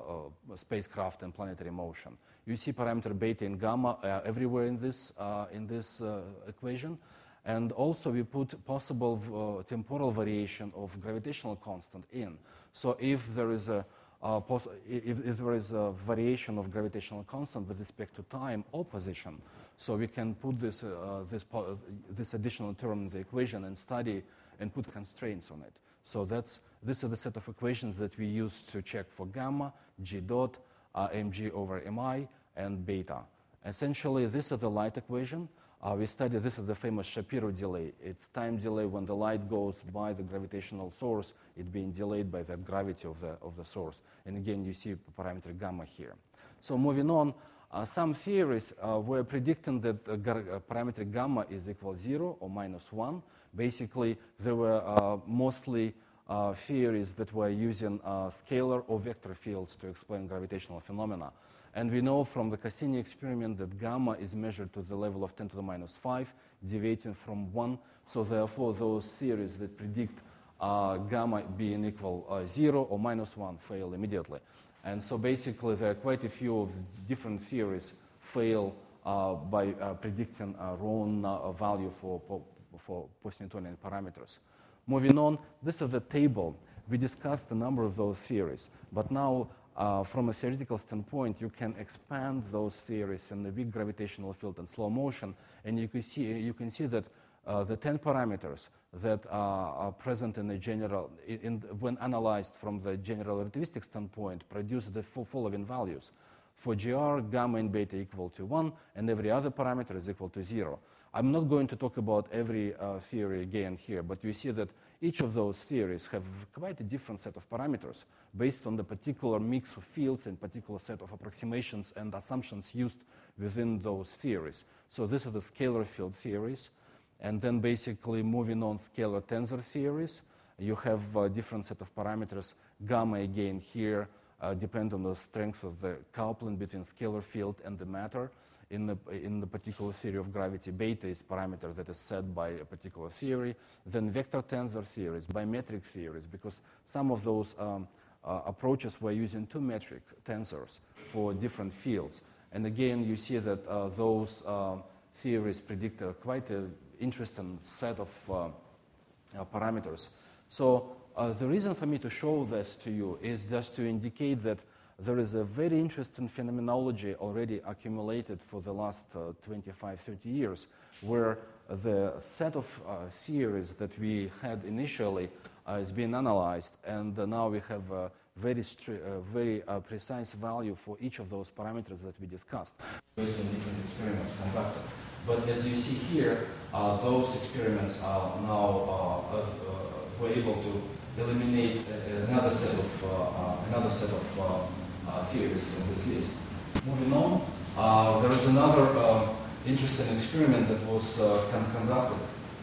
spacecraft and planetary motion. You see parameter beta and gamma uh, everywhere in this, in this equation. And also we put possible uh, temporal variation of gravitational constant in. So if there is a uh, if, if, there is a variation of gravitational constant with respect to time or position, so we can put this, uh, this, this additional term in the equation and study and put constraints on it. So that's, this is the set of equations that we use to check for gamma, g dot, uh, mg over mi, and beta. Essentially, this is the light equation. Uh, we study this is the famous Shapiro delay. It's time delay when the light goes by the gravitational source, it being delayed by the gravity of the, of the source. And again, you see parameter gamma here. So moving on, some theories uh, were predicting that uh, parameter gamma is equal 0 or minus 1. Basically, there were uh, mostly uh, theories that were using scalar or vector fields to explain gravitational phenomena. And we know from the Cassini experiment that gamma is measured to the level of 10 to the minus 5, deviating from 1. So therefore, those theories that predict uh, gamma being equal uh, 0 or minus 1 fail immediately. And so basically, there are quite a few of different theories fail uh, by uh, predicting a wrong uh, value for, for post-Newtonian parameters. Moving on, this is the table. We discussed a number of those theories, but now uh, from a theoretical standpoint, you can expand those theories in the weak gravitational field and slow motion, and you can see, you can see that uh, the 10 parameters that are present in the general, in, in, when analyzed from the general relativistic standpoint, produce the following values. For GR, gamma and beta equal to 1, and every other parameter is equal to 0. I'm not going to talk about every uh, theory again here, but you see that each of those theories have quite a different set of parameters based on the particular mix of fields and particular set of approximations and assumptions used within those theories. So these are the scalar field theories. And then basically moving on scalar tensor theories, you have a different set of parameters. Gamma again here uh, depend on the strength of the coupling between scalar field and the matter in the, in the particular theory of gravity, beta is parameter that is set by a particular theory, then vector tensor theories, bimetric theories, because some of those um, uh, approaches were using two metric tensors for different fields. And again, you see that uh, those uh, theories predict a quite an interesting set of uh, uh, parameters. So uh, the reason for me to show this to you is just to indicate that there is a very interesting phenomenology already accumulated for the last uh, 25, 30 years, where the set of theories that we had initially is being analyzed, and now we have a very, stri- very precise value for each of those parameters that we discussed based on different experiments conducted. But as you see here, Uh, those experiments are now uh, uh, were able to eliminate another set of another set of uh, um, theories in this list. Moving on, uh, there is another uh, interesting experiment that was con- conducted.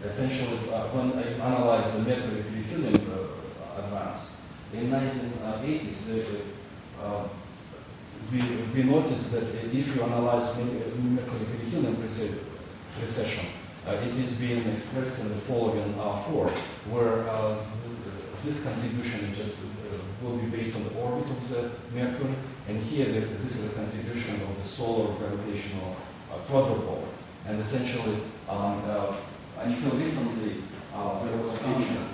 Essentially, when I analyzed the mercury perihelion advance in 1980s, the, we, we noticed that if you analyze mercury perihelion precession, uh, it is being expressed in the following uh, form, where uh, this contribution just will be based on the orbit of the Mercury, and here the, this is the contribution of the solar gravitational uh, quadrupole. And essentially, um, uh, until recently, uh, there was assumption.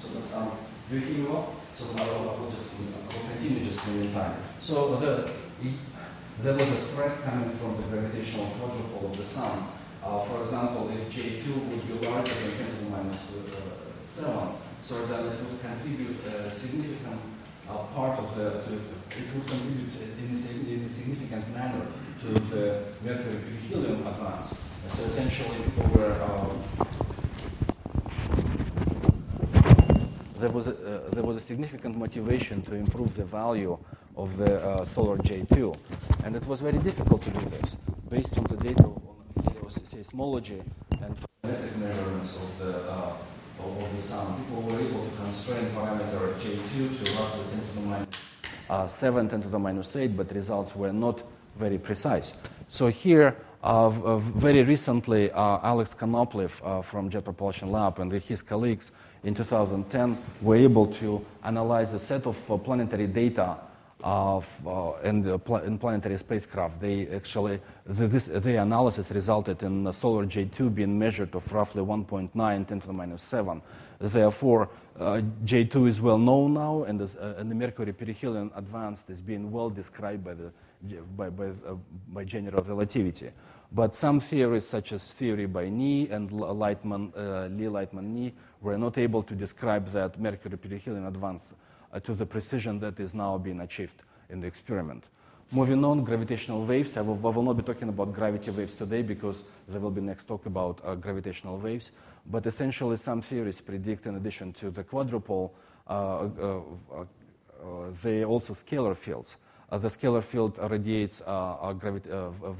So that's, um, do you hear me well? So I will, I will just continue just in time. So the there was a threat coming from the gravitational quadrupole of the Sun. Uh, for example, if J2 would be larger than 10 to the minus uh, 7, so then it would contribute a significant uh, part of the, to, it would contribute in a, in a, significant manner to the Mercury helium advance. So essentially, people were uh, there was a, uh, there was a significant motivation to improve the value of the uh, solar J2. And it was very difficult to do this based on the data on seismology and photometric measurements of the, uh, of the sun, people were able to constrain parameter J2 to roughly 10 to the minus uh, 7, 10 to the minus 8, but results were not very precise. So here, uh, very recently, uh, Alex Konopliv from Jet Propulsion Lab and his colleagues in 2010 were able to analyze a set of uh, planetary data of, in, the pl- in planetary spacecraft. They actually, this, the analysis resulted in solar J2 being measured of roughly 1.9 10 to the minus 7. Therefore, uh, J2 is well known now, and, uh, and, the Mercury perihelion advanced is being well described by, the, by, by, uh, by, general relativity. But some theories, such as theory by Ni and Lightman, uh, Lee Lightman Ni, were not able to describe that Mercury perihelion advance uh, to the precision that is now being achieved in the experiment. Moving on, gravitational waves. I will, I will, not be talking about gravity waves today because there will be next talk about uh, gravitational waves. But essentially, some theories predict, in addition to the quadrupole, uh, uh, uh, they also scalar fields. the scalar field radiates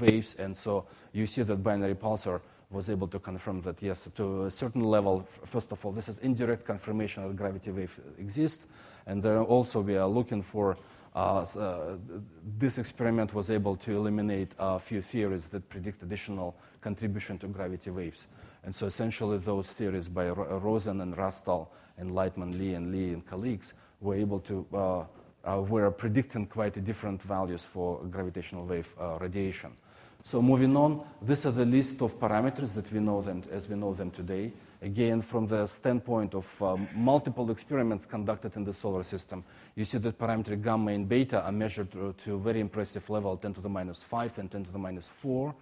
waves, and so you see that binary pulsar was able to confirm that yes, to a certain level, first of all, this is indirect confirmation that gravity wave exists, and then also we are looking for uh, uh, this experiment was able to eliminate a few theories that predict additional contribution to gravity waves. And so essentially those theories by Rosen and Rastall and Lightman, Lee, and Lee and colleagues were able to, uh, uh, were predicting quite different values for gravitational wave uh, radiation. So moving on, this is the list of parameters that we know them as we know them today. Again, from the standpoint of um, multiple experiments conducted in the solar system, you see that parameter gamma and beta are measured to, a very impressive level, 10 to the minus 5 and 10 to the minus 4.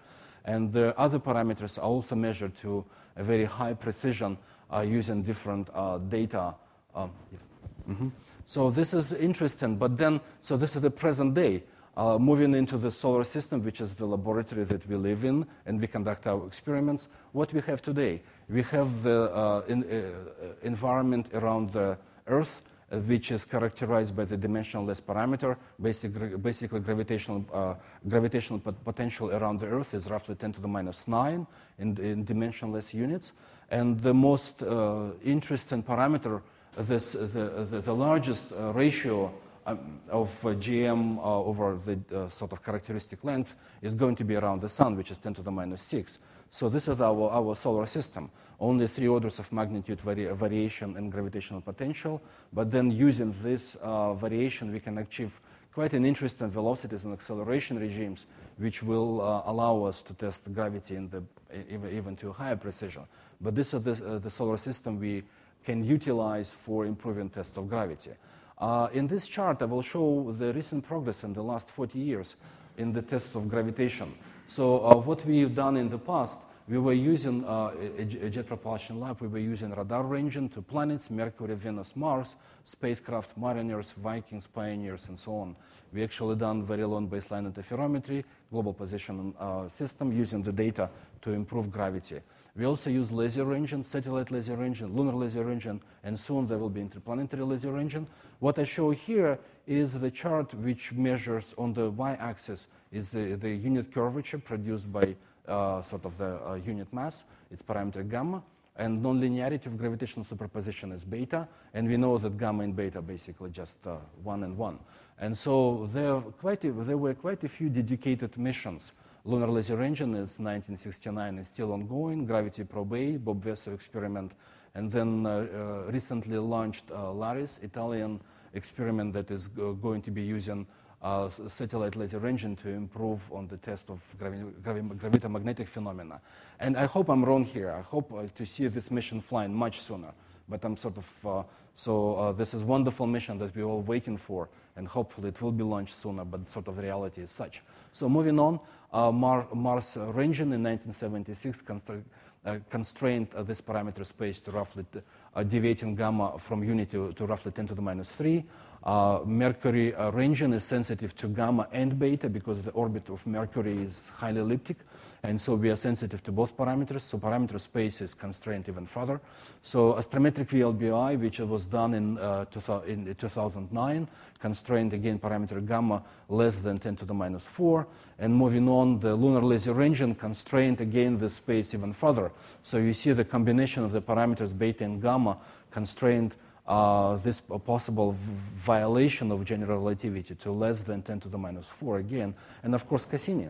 And the other parameters are also measured to a very high precision uh, using different uh, data. Um, yes. mm-hmm. So this is interesting, but then, so this is the present day. Uh, moving into the solar system, which is the laboratory that we live in and we conduct our experiments, what we have today? We have the uh, in, uh, environment around the Earth, uh, which is characterized by the dimensionless parameter. Basic, basically, gravitational, uh, gravitational potential around the Earth is roughly 10 to the minus 9 in, in dimensionless units. And the most uh, interesting parameter, this, the, the, the largest ratio um, of GM uh, over the uh, sort of characteristic length is going to be around the sun, which is 10 to the minus 6. So this is our, our solar system. Only three orders of magnitude vari variation in gravitational potential, but then using this uh, variation, we can achieve quite an interesting velocities and acceleration regimes, which will uh, allow us to test gravity in the, even, even to higher precision. But this is the, uh, the solar system we can utilize for improving test of gravity. Uh, in this chart, I will show the recent progress in the last 40 years in the test of gravitation. So uh, what we've done in the past, we were using uh, a, a, Jet Propulsion Lab, we were using radar ranging to planets, Mercury, Venus, Mars, spacecraft, Mariners, Vikings, Pioneers, and so on. We actually done very long baseline interferometry, global position uh, system, using the data to improve gravity. We also use laser ranging, satellite laser ranging, lunar laser ranging, and soon there will be interplanetary laser ranging. What I show here is the chart which measures on the y-axis is the, the unit curvature produced by uh, sort of the uh, unit mass. It's parameter gamma. And nonlinearity of gravitational superposition is beta. And we know that gamma and beta are basically just uh, one and one. And so there, quite a, there were quite a few dedicated missions Lunar Laser Ranging is 1969 is still ongoing. Gravity Probe A, Bob Vessot experiment, and then uh, uh, recently launched uh, LARES, Italian experiment that is going to be using uh, satellite laser ranging to improve on the test of gravi- gravi- gravitomagnetic phenomena. And I hope I'm wrong here. I hope uh, to see this mission flying much sooner. But I'm sort of uh, so this is wonderful mission that we're all waiting for, and hopefully it will be launched sooner. But sort of reality is such. So moving on, uh, Mar Mars ranging in 1976 uh, constrained uh, this parameter space to roughly deviating gamma from unity to, roughly 10 to the minus 3. Mercury ranging is sensitive to gamma and beta because the orbit of Mercury is highly elliptic. And so we are sensitive to both parameters. So parameter space is constrained even further. So astrometric VLBI, which was done in, uh, in 2009, constrained again parameter gamma less than 10 to the minus 4. And moving on, the lunar laser ranging constrained again the space even further. So you see the combination of the parameters beta and gamma constrained uh, this possible violation of general relativity to less than 10 to the minus 4 again. And of course, Cassini.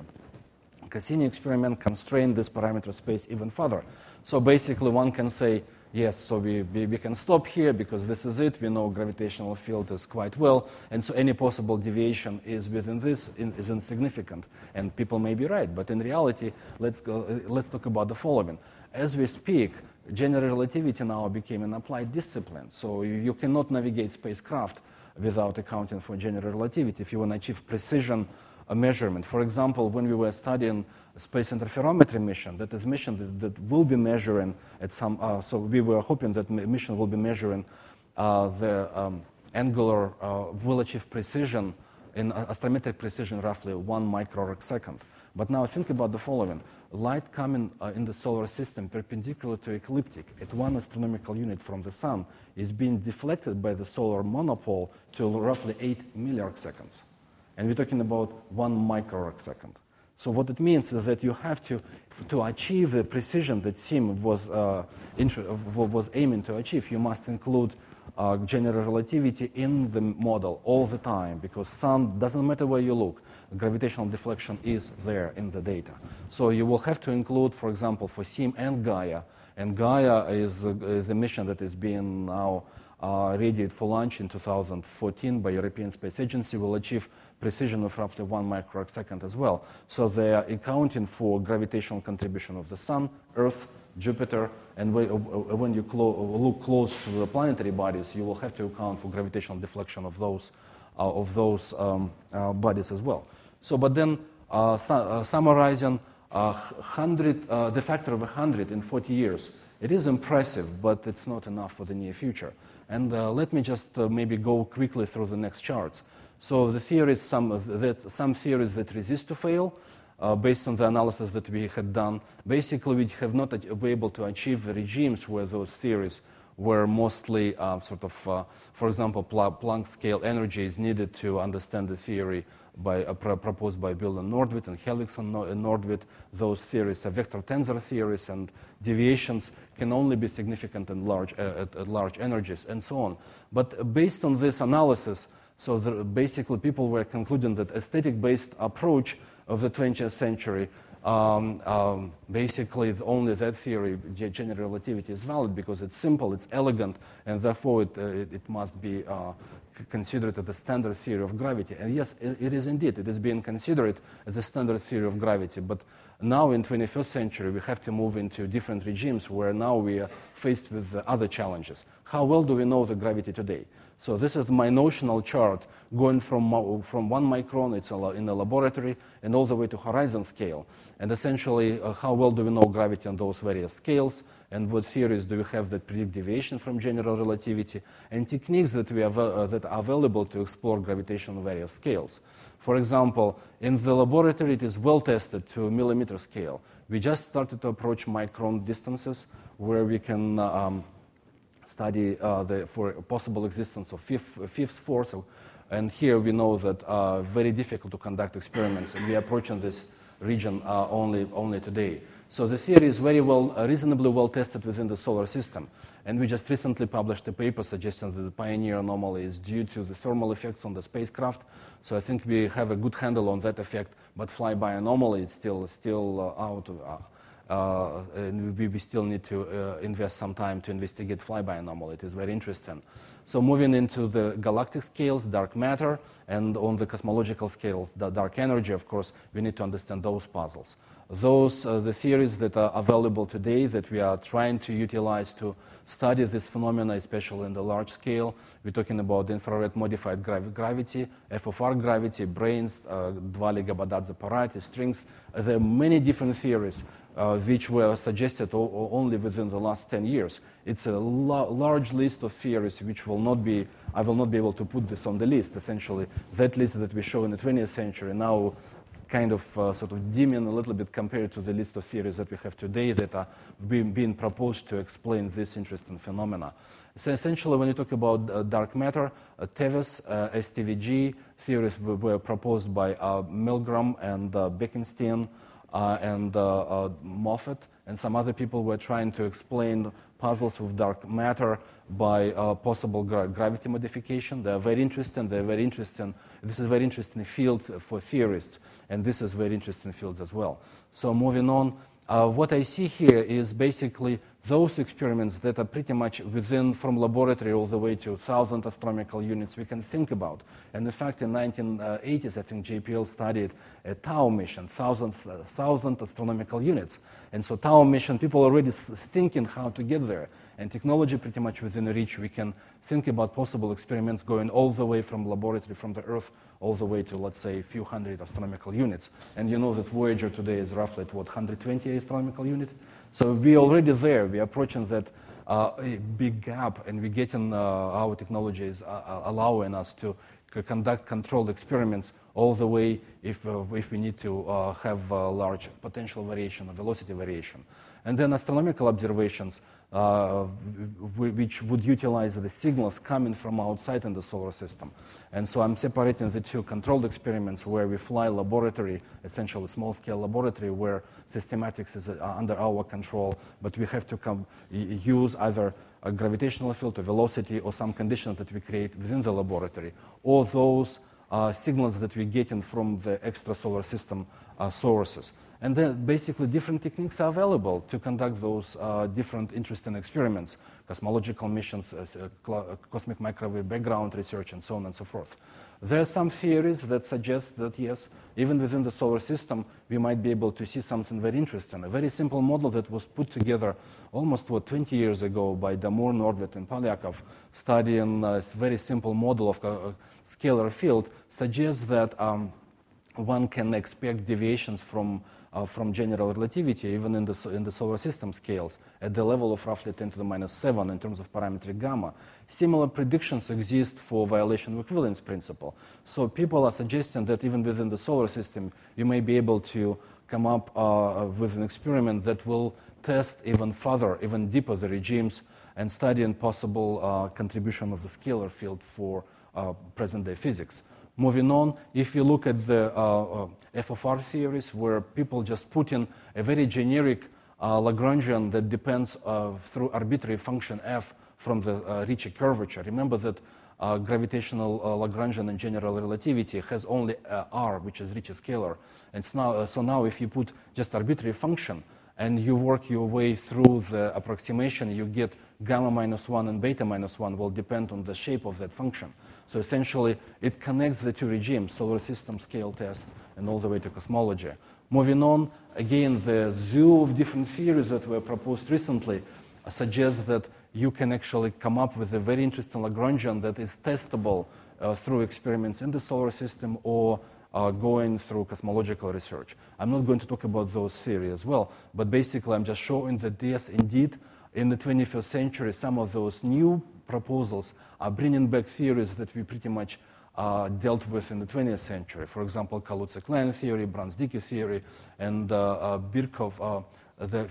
Cassini experiment constrained this parameter space even further. So basically, one can say, yes, so we, we, we, can stop here because this is it. We know gravitational field is quite well. And so any possible deviation is within this in, is insignificant. And people may be right. But in reality, let's, go, let's talk about the following. As we speak, general relativity now became an applied discipline. So you, you cannot navigate spacecraft without accounting for general relativity if you want to achieve precision a measurement. For example, when we were studying space interferometry mission, that is mission that, that will be measuring at some, uh, so we were hoping that mission will be measuring uh, the um, angular, uh, will achieve precision in astrometric precision roughly one micro second. But now think about the following. Light coming uh, in the solar system perpendicular to ecliptic at one astronomical unit from the sun is being deflected by the solar monopole to roughly 8 milliarc seconds and we're talking about one microsecond. So what it means is that you have to, to achieve the precision that SIM was, uh, was aiming to achieve, you must include uh, general relativity in the model all the time because sun doesn't matter where you look, gravitational deflection is there in the data. So you will have to include, for example, for SIM and Gaia, and Gaia is, uh, is a mission that is being now uh, readied for launch in 2014 by European Space Agency will achieve precision of roughly one microsecond as well. So they are accounting for gravitational contribution of the Sun, Earth, Jupiter, and uh, when you clo- look close to the planetary bodies, you will have to account for gravitational deflection of those, uh, of those um, uh, bodies as well. So, but then uh, su- uh, summarizing, 100, the factor of 100 in 40 years, it is impressive, but it's not enough for the near future. And let me just maybe go quickly through the next charts. So the theories, some, that, some theories that resist to fail, uh, based on the analysis that we had done, basically we have not been able to achieve regimes where those theories were mostly uh, sort of, uh, for example, Planck scale energy is needed to understand the theory by, uh, pr- proposed by Will and Nordtvedt and Hellings and Nordtvedt. Those theories are vector tensor theories, and deviations can only be significant in large, uh, at, at large energies, and so on. But based on this analysis, so the, basically, people were concluding that aesthetic-based approach of the 20th century, um, um, basically only that theory, general relativity, is valid because it's simple, it's elegant, and therefore it, uh, it, must be uh, considered as the standard theory of gravity. And yes, it, it is indeed. It is being considered as a standard theory of gravity. But now in 21st century, we have to move into different regimes where now we are faced with other challenges. How well do we know the gravity today? So this is my notional chart going from, from one micron, it's in the laboratory, and all the way to horizon scale. And essentially, uh, how well do we know gravity on those various scales, and what theories do we have that predict deviation from general relativity, and techniques that, we have, uh, that are available to explore gravitation on various scales. For example, in the laboratory, it is well tested to millimeter scale. We just started to approach micron distances where we can um, study uh, the, for possible existence of fifth, fifth force. And here we know that uh, very difficult to conduct experiments, and we are approaching this region uh, only, only today. So the theory is very well, uh, reasonably well tested within the solar system. And we just recently published a paper suggesting that the Pioneer anomaly is due to the thermal effects on the spacecraft. So I think we have a good handle on that effect, but flyby anomaly is still, still uh, out uh, and we, we, still need to uh, invest some time to investigate flyby anomaly. It is very interesting. So moving into the galactic scales, dark matter, and on the cosmological scales, the dark energy, of course, we need to understand those puzzles. Those are the theories that are available today that we are trying to utilize to study this phenomena, especially in the large scale. We're talking about infrared modified gravi- gravity, FFR gravity, branes, uh, Dvali Gabadadze Porrati, strings. There are many different theories uh, which were suggested only within the last 10 years. It's a la- large list of theories which will not be, I will not be able to put this on the list. Essentially, that list that we show in the 20th century now kind of uh, sort of dimming a little bit compared to the list of theories that we have today that are being, being proposed to explain this interesting phenomena. So essentially, when you talk about uh, dark matter, uh, TeVeS, uh, STVG theories were, proposed by uh, Milgrom and uh, Bekenstein Uh, and uh, uh, Moffat, and some other people were trying to explain puzzles with dark matter by possible gra- gravity modification. They are very interesting. They're very interesting. This is a very interesting field for theorists, and this is very interesting field as well. So moving on, uh, what I see here is basically those experiments that are pretty much within from laboratory all the way to 1,000 astronomical units we can think about. And in fact, in 1980s, I think JPL studied a Tau mission, 1,000 1, astronomical units. And so Tau mission, people already thinking how to get there. And technology pretty much within reach. We can think about possible experiments going all the way from laboratory, from the Earth, all the way to, let's say, a few hundred astronomical units. And you know that Voyager today is roughly at, what, 120 astronomical units? So we're already there. We're approaching that uh, big gap, and we're getting uh, our technologies uh, uh allowing us to conduct controlled experiments all the way if, uh, if we need to uh, have large potential variation or velocity variation. And then astronomical observations uh, which would utilize the signals coming from outside in the solar system. And so I'm separating the two controlled experiments where we fly laboratory, essentially small-scale laboratory, where systematics is uh, under our control, but we have to come, use either a gravitational field or velocity or some conditions that we create within the laboratory, or those uh, signals that we're getting from the extrasolar system uh, sources. And then basically different techniques are available to conduct those uh, different interesting experiments, cosmological missions, uh, uh, cosmic microwave background research, and so on and so forth. There are some theories that suggest that, yes, even within the solar system, we might be able to see something very interesting. A very simple model that was put together almost, what, 20 years ago by Damour, Nordtvedt, and Polyakov, studying a very simple model of a scalar field, suggests that um, one can expect deviations from uh, from general relativity, even in the, in the solar system scales, at the level of roughly 10 to the minus 7 in terms of parametric gamma. Similar predictions exist for violation of equivalence principle. So people are suggesting that even within the solar system, you may be able to come up uh, with an experiment that will test even further, even deeper the regimes and study possible uh, contribution of the scalar field for uh, present-day physics. Moving on, if you look at the uh, uh, f(R) theories, where people just put in a very generic uh, Lagrangian that depends uh, through arbitrary function f from the uh, Ricci curvature. Remember that gravitational Lagrangian in general relativity has only r, which is Ricci scalar. And so now, so now if you put just arbitrary function and you work your way through the approximation, you get gamma minus 1 and beta minus 1 will depend on the shape of that function. So essentially, it connects the two regimes, solar system scale test and all the way to cosmology. Moving on, again, the zoo of different theories that were proposed recently suggest that you can actually come up with a very interesting Lagrangian that is testable uh, through experiments in the solar system or uh, going through cosmological research. I'm not going to talk about those theories as well, but basically I'm just showing that yes, indeed, in the 21st century, some of those new proposals are bringing back theories that we pretty much uh, dealt with in the 20th century. For example, Kaluza-Klein theory, Brans-Dicke theory, and uh, uh, Birkhoff, uh, the,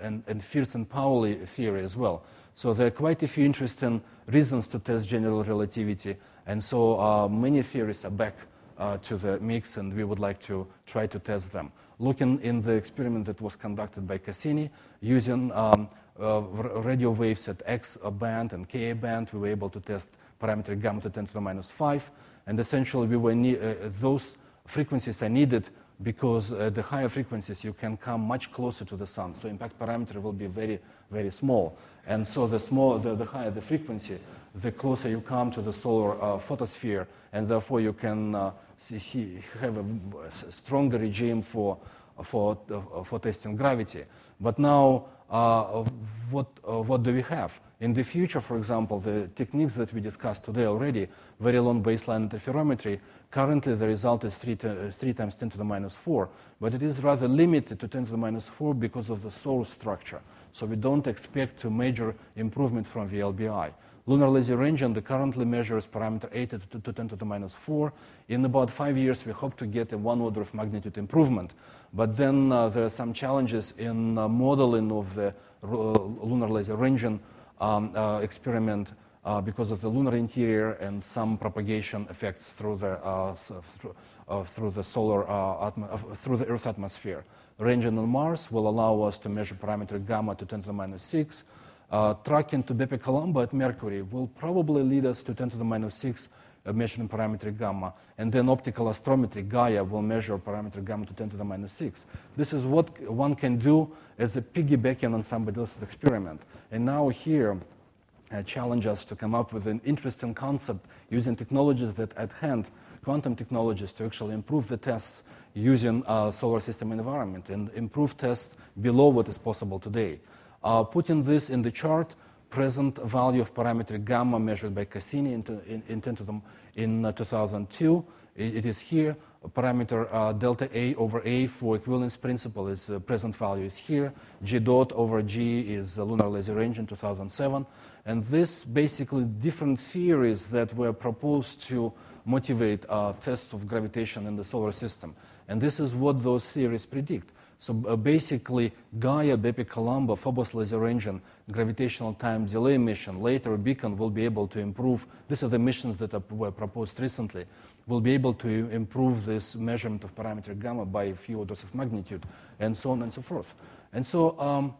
and, and Fierz and Pauli theory as well. So there are quite a few interesting reasons to test general relativity, and so uh, many theories are back to the mix, and we would like to try to test them. Looking in the experiment that was conducted by Cassini, using um, uh, radio waves at X band and Ka band, we were able to test parameter gamma to 10 to the minus 5. And essentially, we were uh, those frequencies are needed because at the higher frequencies you can come much closer to the sun. So impact parameter will be very, very small. And so the, small, the, the higher the frequency, the closer you come to the solar uh, photosphere, and therefore you can uh, see, have a stronger regime for, for, uh, for testing gravity. But now uh, what, uh, what do we have? In the future, for example, the techniques that we discussed today already, very long baseline interferometry, currently the result is 3, to, uh, 3 times 10 to the minus 4, but it is rather limited to 10 to the minus 4 because of the source structure. So we don't expect a major improvement from VLBI. lunar laser that currently measures parameter 8 to, to 10 to the minus 4. In about five years, we hope to get a one order of magnitude improvement. But then uh, there are some challenges in uh, modeling of the uh, lunar laser ranging um, experiment because of the lunar interior and some propagation effects through the, through, through, the solar through the Earth atmosphere. Ranging on Mars will allow us to measure parameter gamma to 10 to the minus 6, uh, tracking to Bepi-Colombo at Mercury will probably lead us to 10 to the minus 6 uh, measuring parameter gamma. And then optical astrometry, Gaia, will measure parameter gamma to 10 to the minus 6. This is what one can do as a piggybacking on somebody else's experiment. And now here, uh, challenge us to come up with an interesting concept using technologies that at hand, quantum technologies, to actually improve the tests using uh, solar system environment and improve tests below what is possible today. Uh, putting this in the chart, present value of parameter gamma measured by Cassini in, in, in, in uh, 2002, it, it is here. Parameter uh, delta A over A for equivalence principle its uh, present value is here. G dot over G is the lunar laser range in 2007. And this basically different theories that were proposed to motivate a test of gravitation in the solar system. And this is what those theories predict. So uh, basically, Gaia, Bepi-Colombo, Phobos laser ranging, gravitational time delay mission, LATOR Beacon will be able to improve. These are the missions that were proposed recently. Will be able to improve this measurement of parameter gamma by a few orders of magnitude, and so on and so forth. And so, um,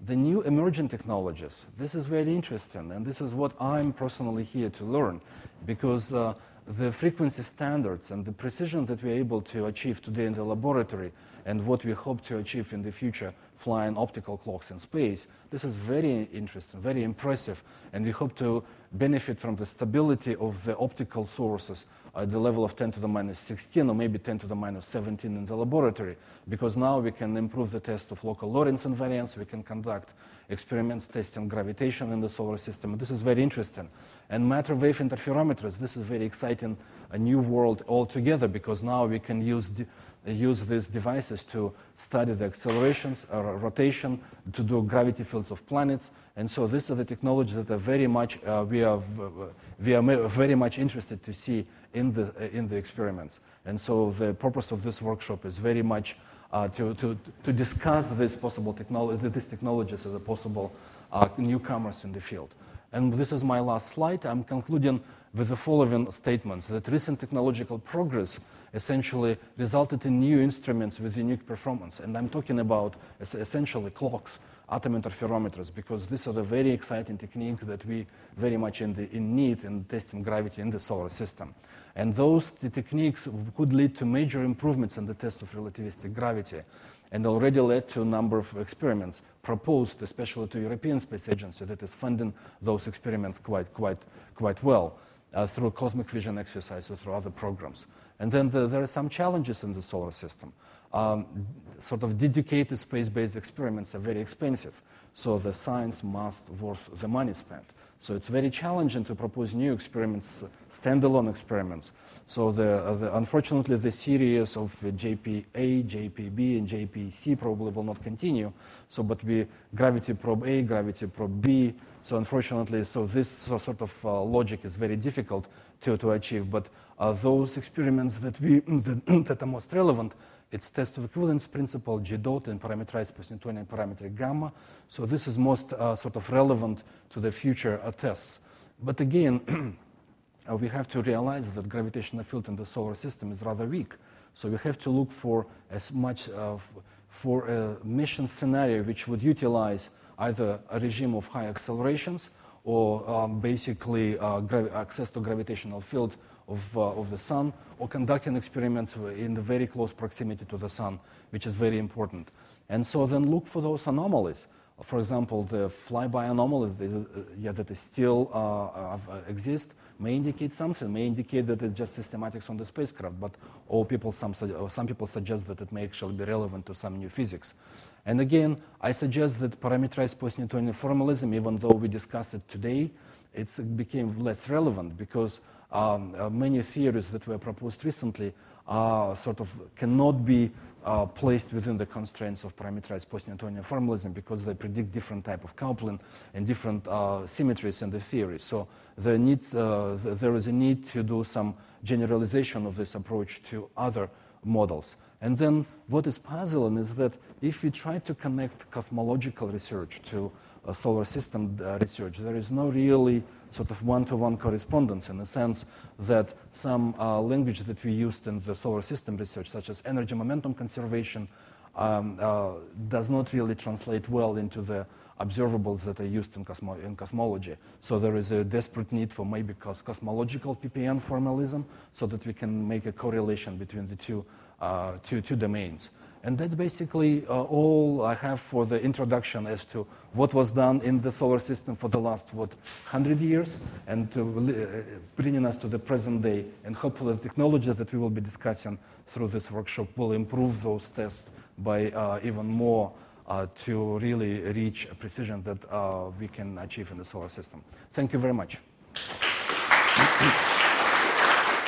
the new emerging technologies. This is very interesting, and this is what I'm personally here to learn, because. Uh, the frequency standards and the precision that we're able to achieve today in the laboratory and what we hope to achieve in the future flying optical clocks in space, this is very interesting, very impressive, and we hope to benefit from the stability of the optical sources at the level of 10 to the minus 16 or maybe 10 to the minus 17 in the laboratory, because now we can improve the test of local Lorentz invariance, we can conduct experiments testing gravitation in the solar system. This is very interesting. And matter wave interferometers, this is very exciting, a new world altogether, because now we can use use these devices to study the accelerations or uh, rotation, to do gravity fields of planets. And so these are the technologies that are very much, uh, we, are, we are very much interested to see in the, in the experiments. And so the purpose of this workshop is very much uh, to, to, to discuss this possible technology, these technologies as a possible uh, newcomers in the field. And this is my last slide. I'm concluding with the following statements that recent technological progress essentially resulted in new instruments with unique performance. And I'm talking about essentially clocks, atom interferometers, because these are the very exciting technique that we very much in, the, in need in testing gravity in the solar system. And those techniques could lead to major improvements in the test of relativistic gravity and already led to a number of experiments proposed, especially to European Space Agency, that is funding those experiments quite, quite, quite well uh, through cosmic vision exercise or through other programs. And then the, there are some challenges in the solar system. Um, sort of dedicated space-based experiments are very expensive, so the science must worth the money spent. So it's very challenging to propose new experiments, standalone experiments. So the, uh, the, unfortunately, the series of GPA, GPB, and GPC probably will not continue. So, but we gravity probe A, gravity probe B. So unfortunately, so this sort of uh, logic is very difficult to, to achieve. But uh, those experiments that we that, that are most relevant it's test of equivalence principle, G dot, and parameterized post-Newtonian parameter gamma. So this is most uh, sort of relevant to the future uh, tests. But again, uh, we have to realize that gravitational field in the solar system is rather weak. So we have to look for as much uh, for a mission scenario which would utilize either a regime of high accelerations or um, basically uh, access to gravitational field of, of the sun or conducting experiments in the very close proximity to the sun, which is very important. And so then look for those anomalies. For example, the flyby anomalies uh, yeah, that still uh, uh, exist may indicate something, may indicate that it's just systematics on the spacecraft, but all people, some, some people suggest that it may actually be relevant to some new physics. And again, I suggest that parameterized post-Newtonian formalism, even though we discussed it today, it became less relevant because um, uh, many theories that were proposed recently sort of cannot be uh, placed within the constraints of parameterized post-Newtonian formalism because they predict different type of coupling and different uh, symmetries in the theory. So there, need, uh, there is a need to do some generalization of this approach to other models. And then what is puzzling is that if we try to connect cosmological research to solar system uh, research, there is no really sort of one-to-one correspondence in the sense that some uh, language that we used in the solar system research, such as energy momentum conservation, um, uh, does not really translate well into the observables that are used in, cosmo- in, cosmology. So there is a desperate need for maybe cos- cosmological PPN formalism so that we can make a correlation between the two, uh, two, two domains. And that's basically uh, all I have for the introduction as to what was done in the solar system for the last, what, 100 years, and uh, bringing us to the present day. And hopefully the technologies that we will be discussing through this workshop will improve those tests by uh, even more uh, to really reach a precision that uh, we can achieve in the solar system. Thank you very much.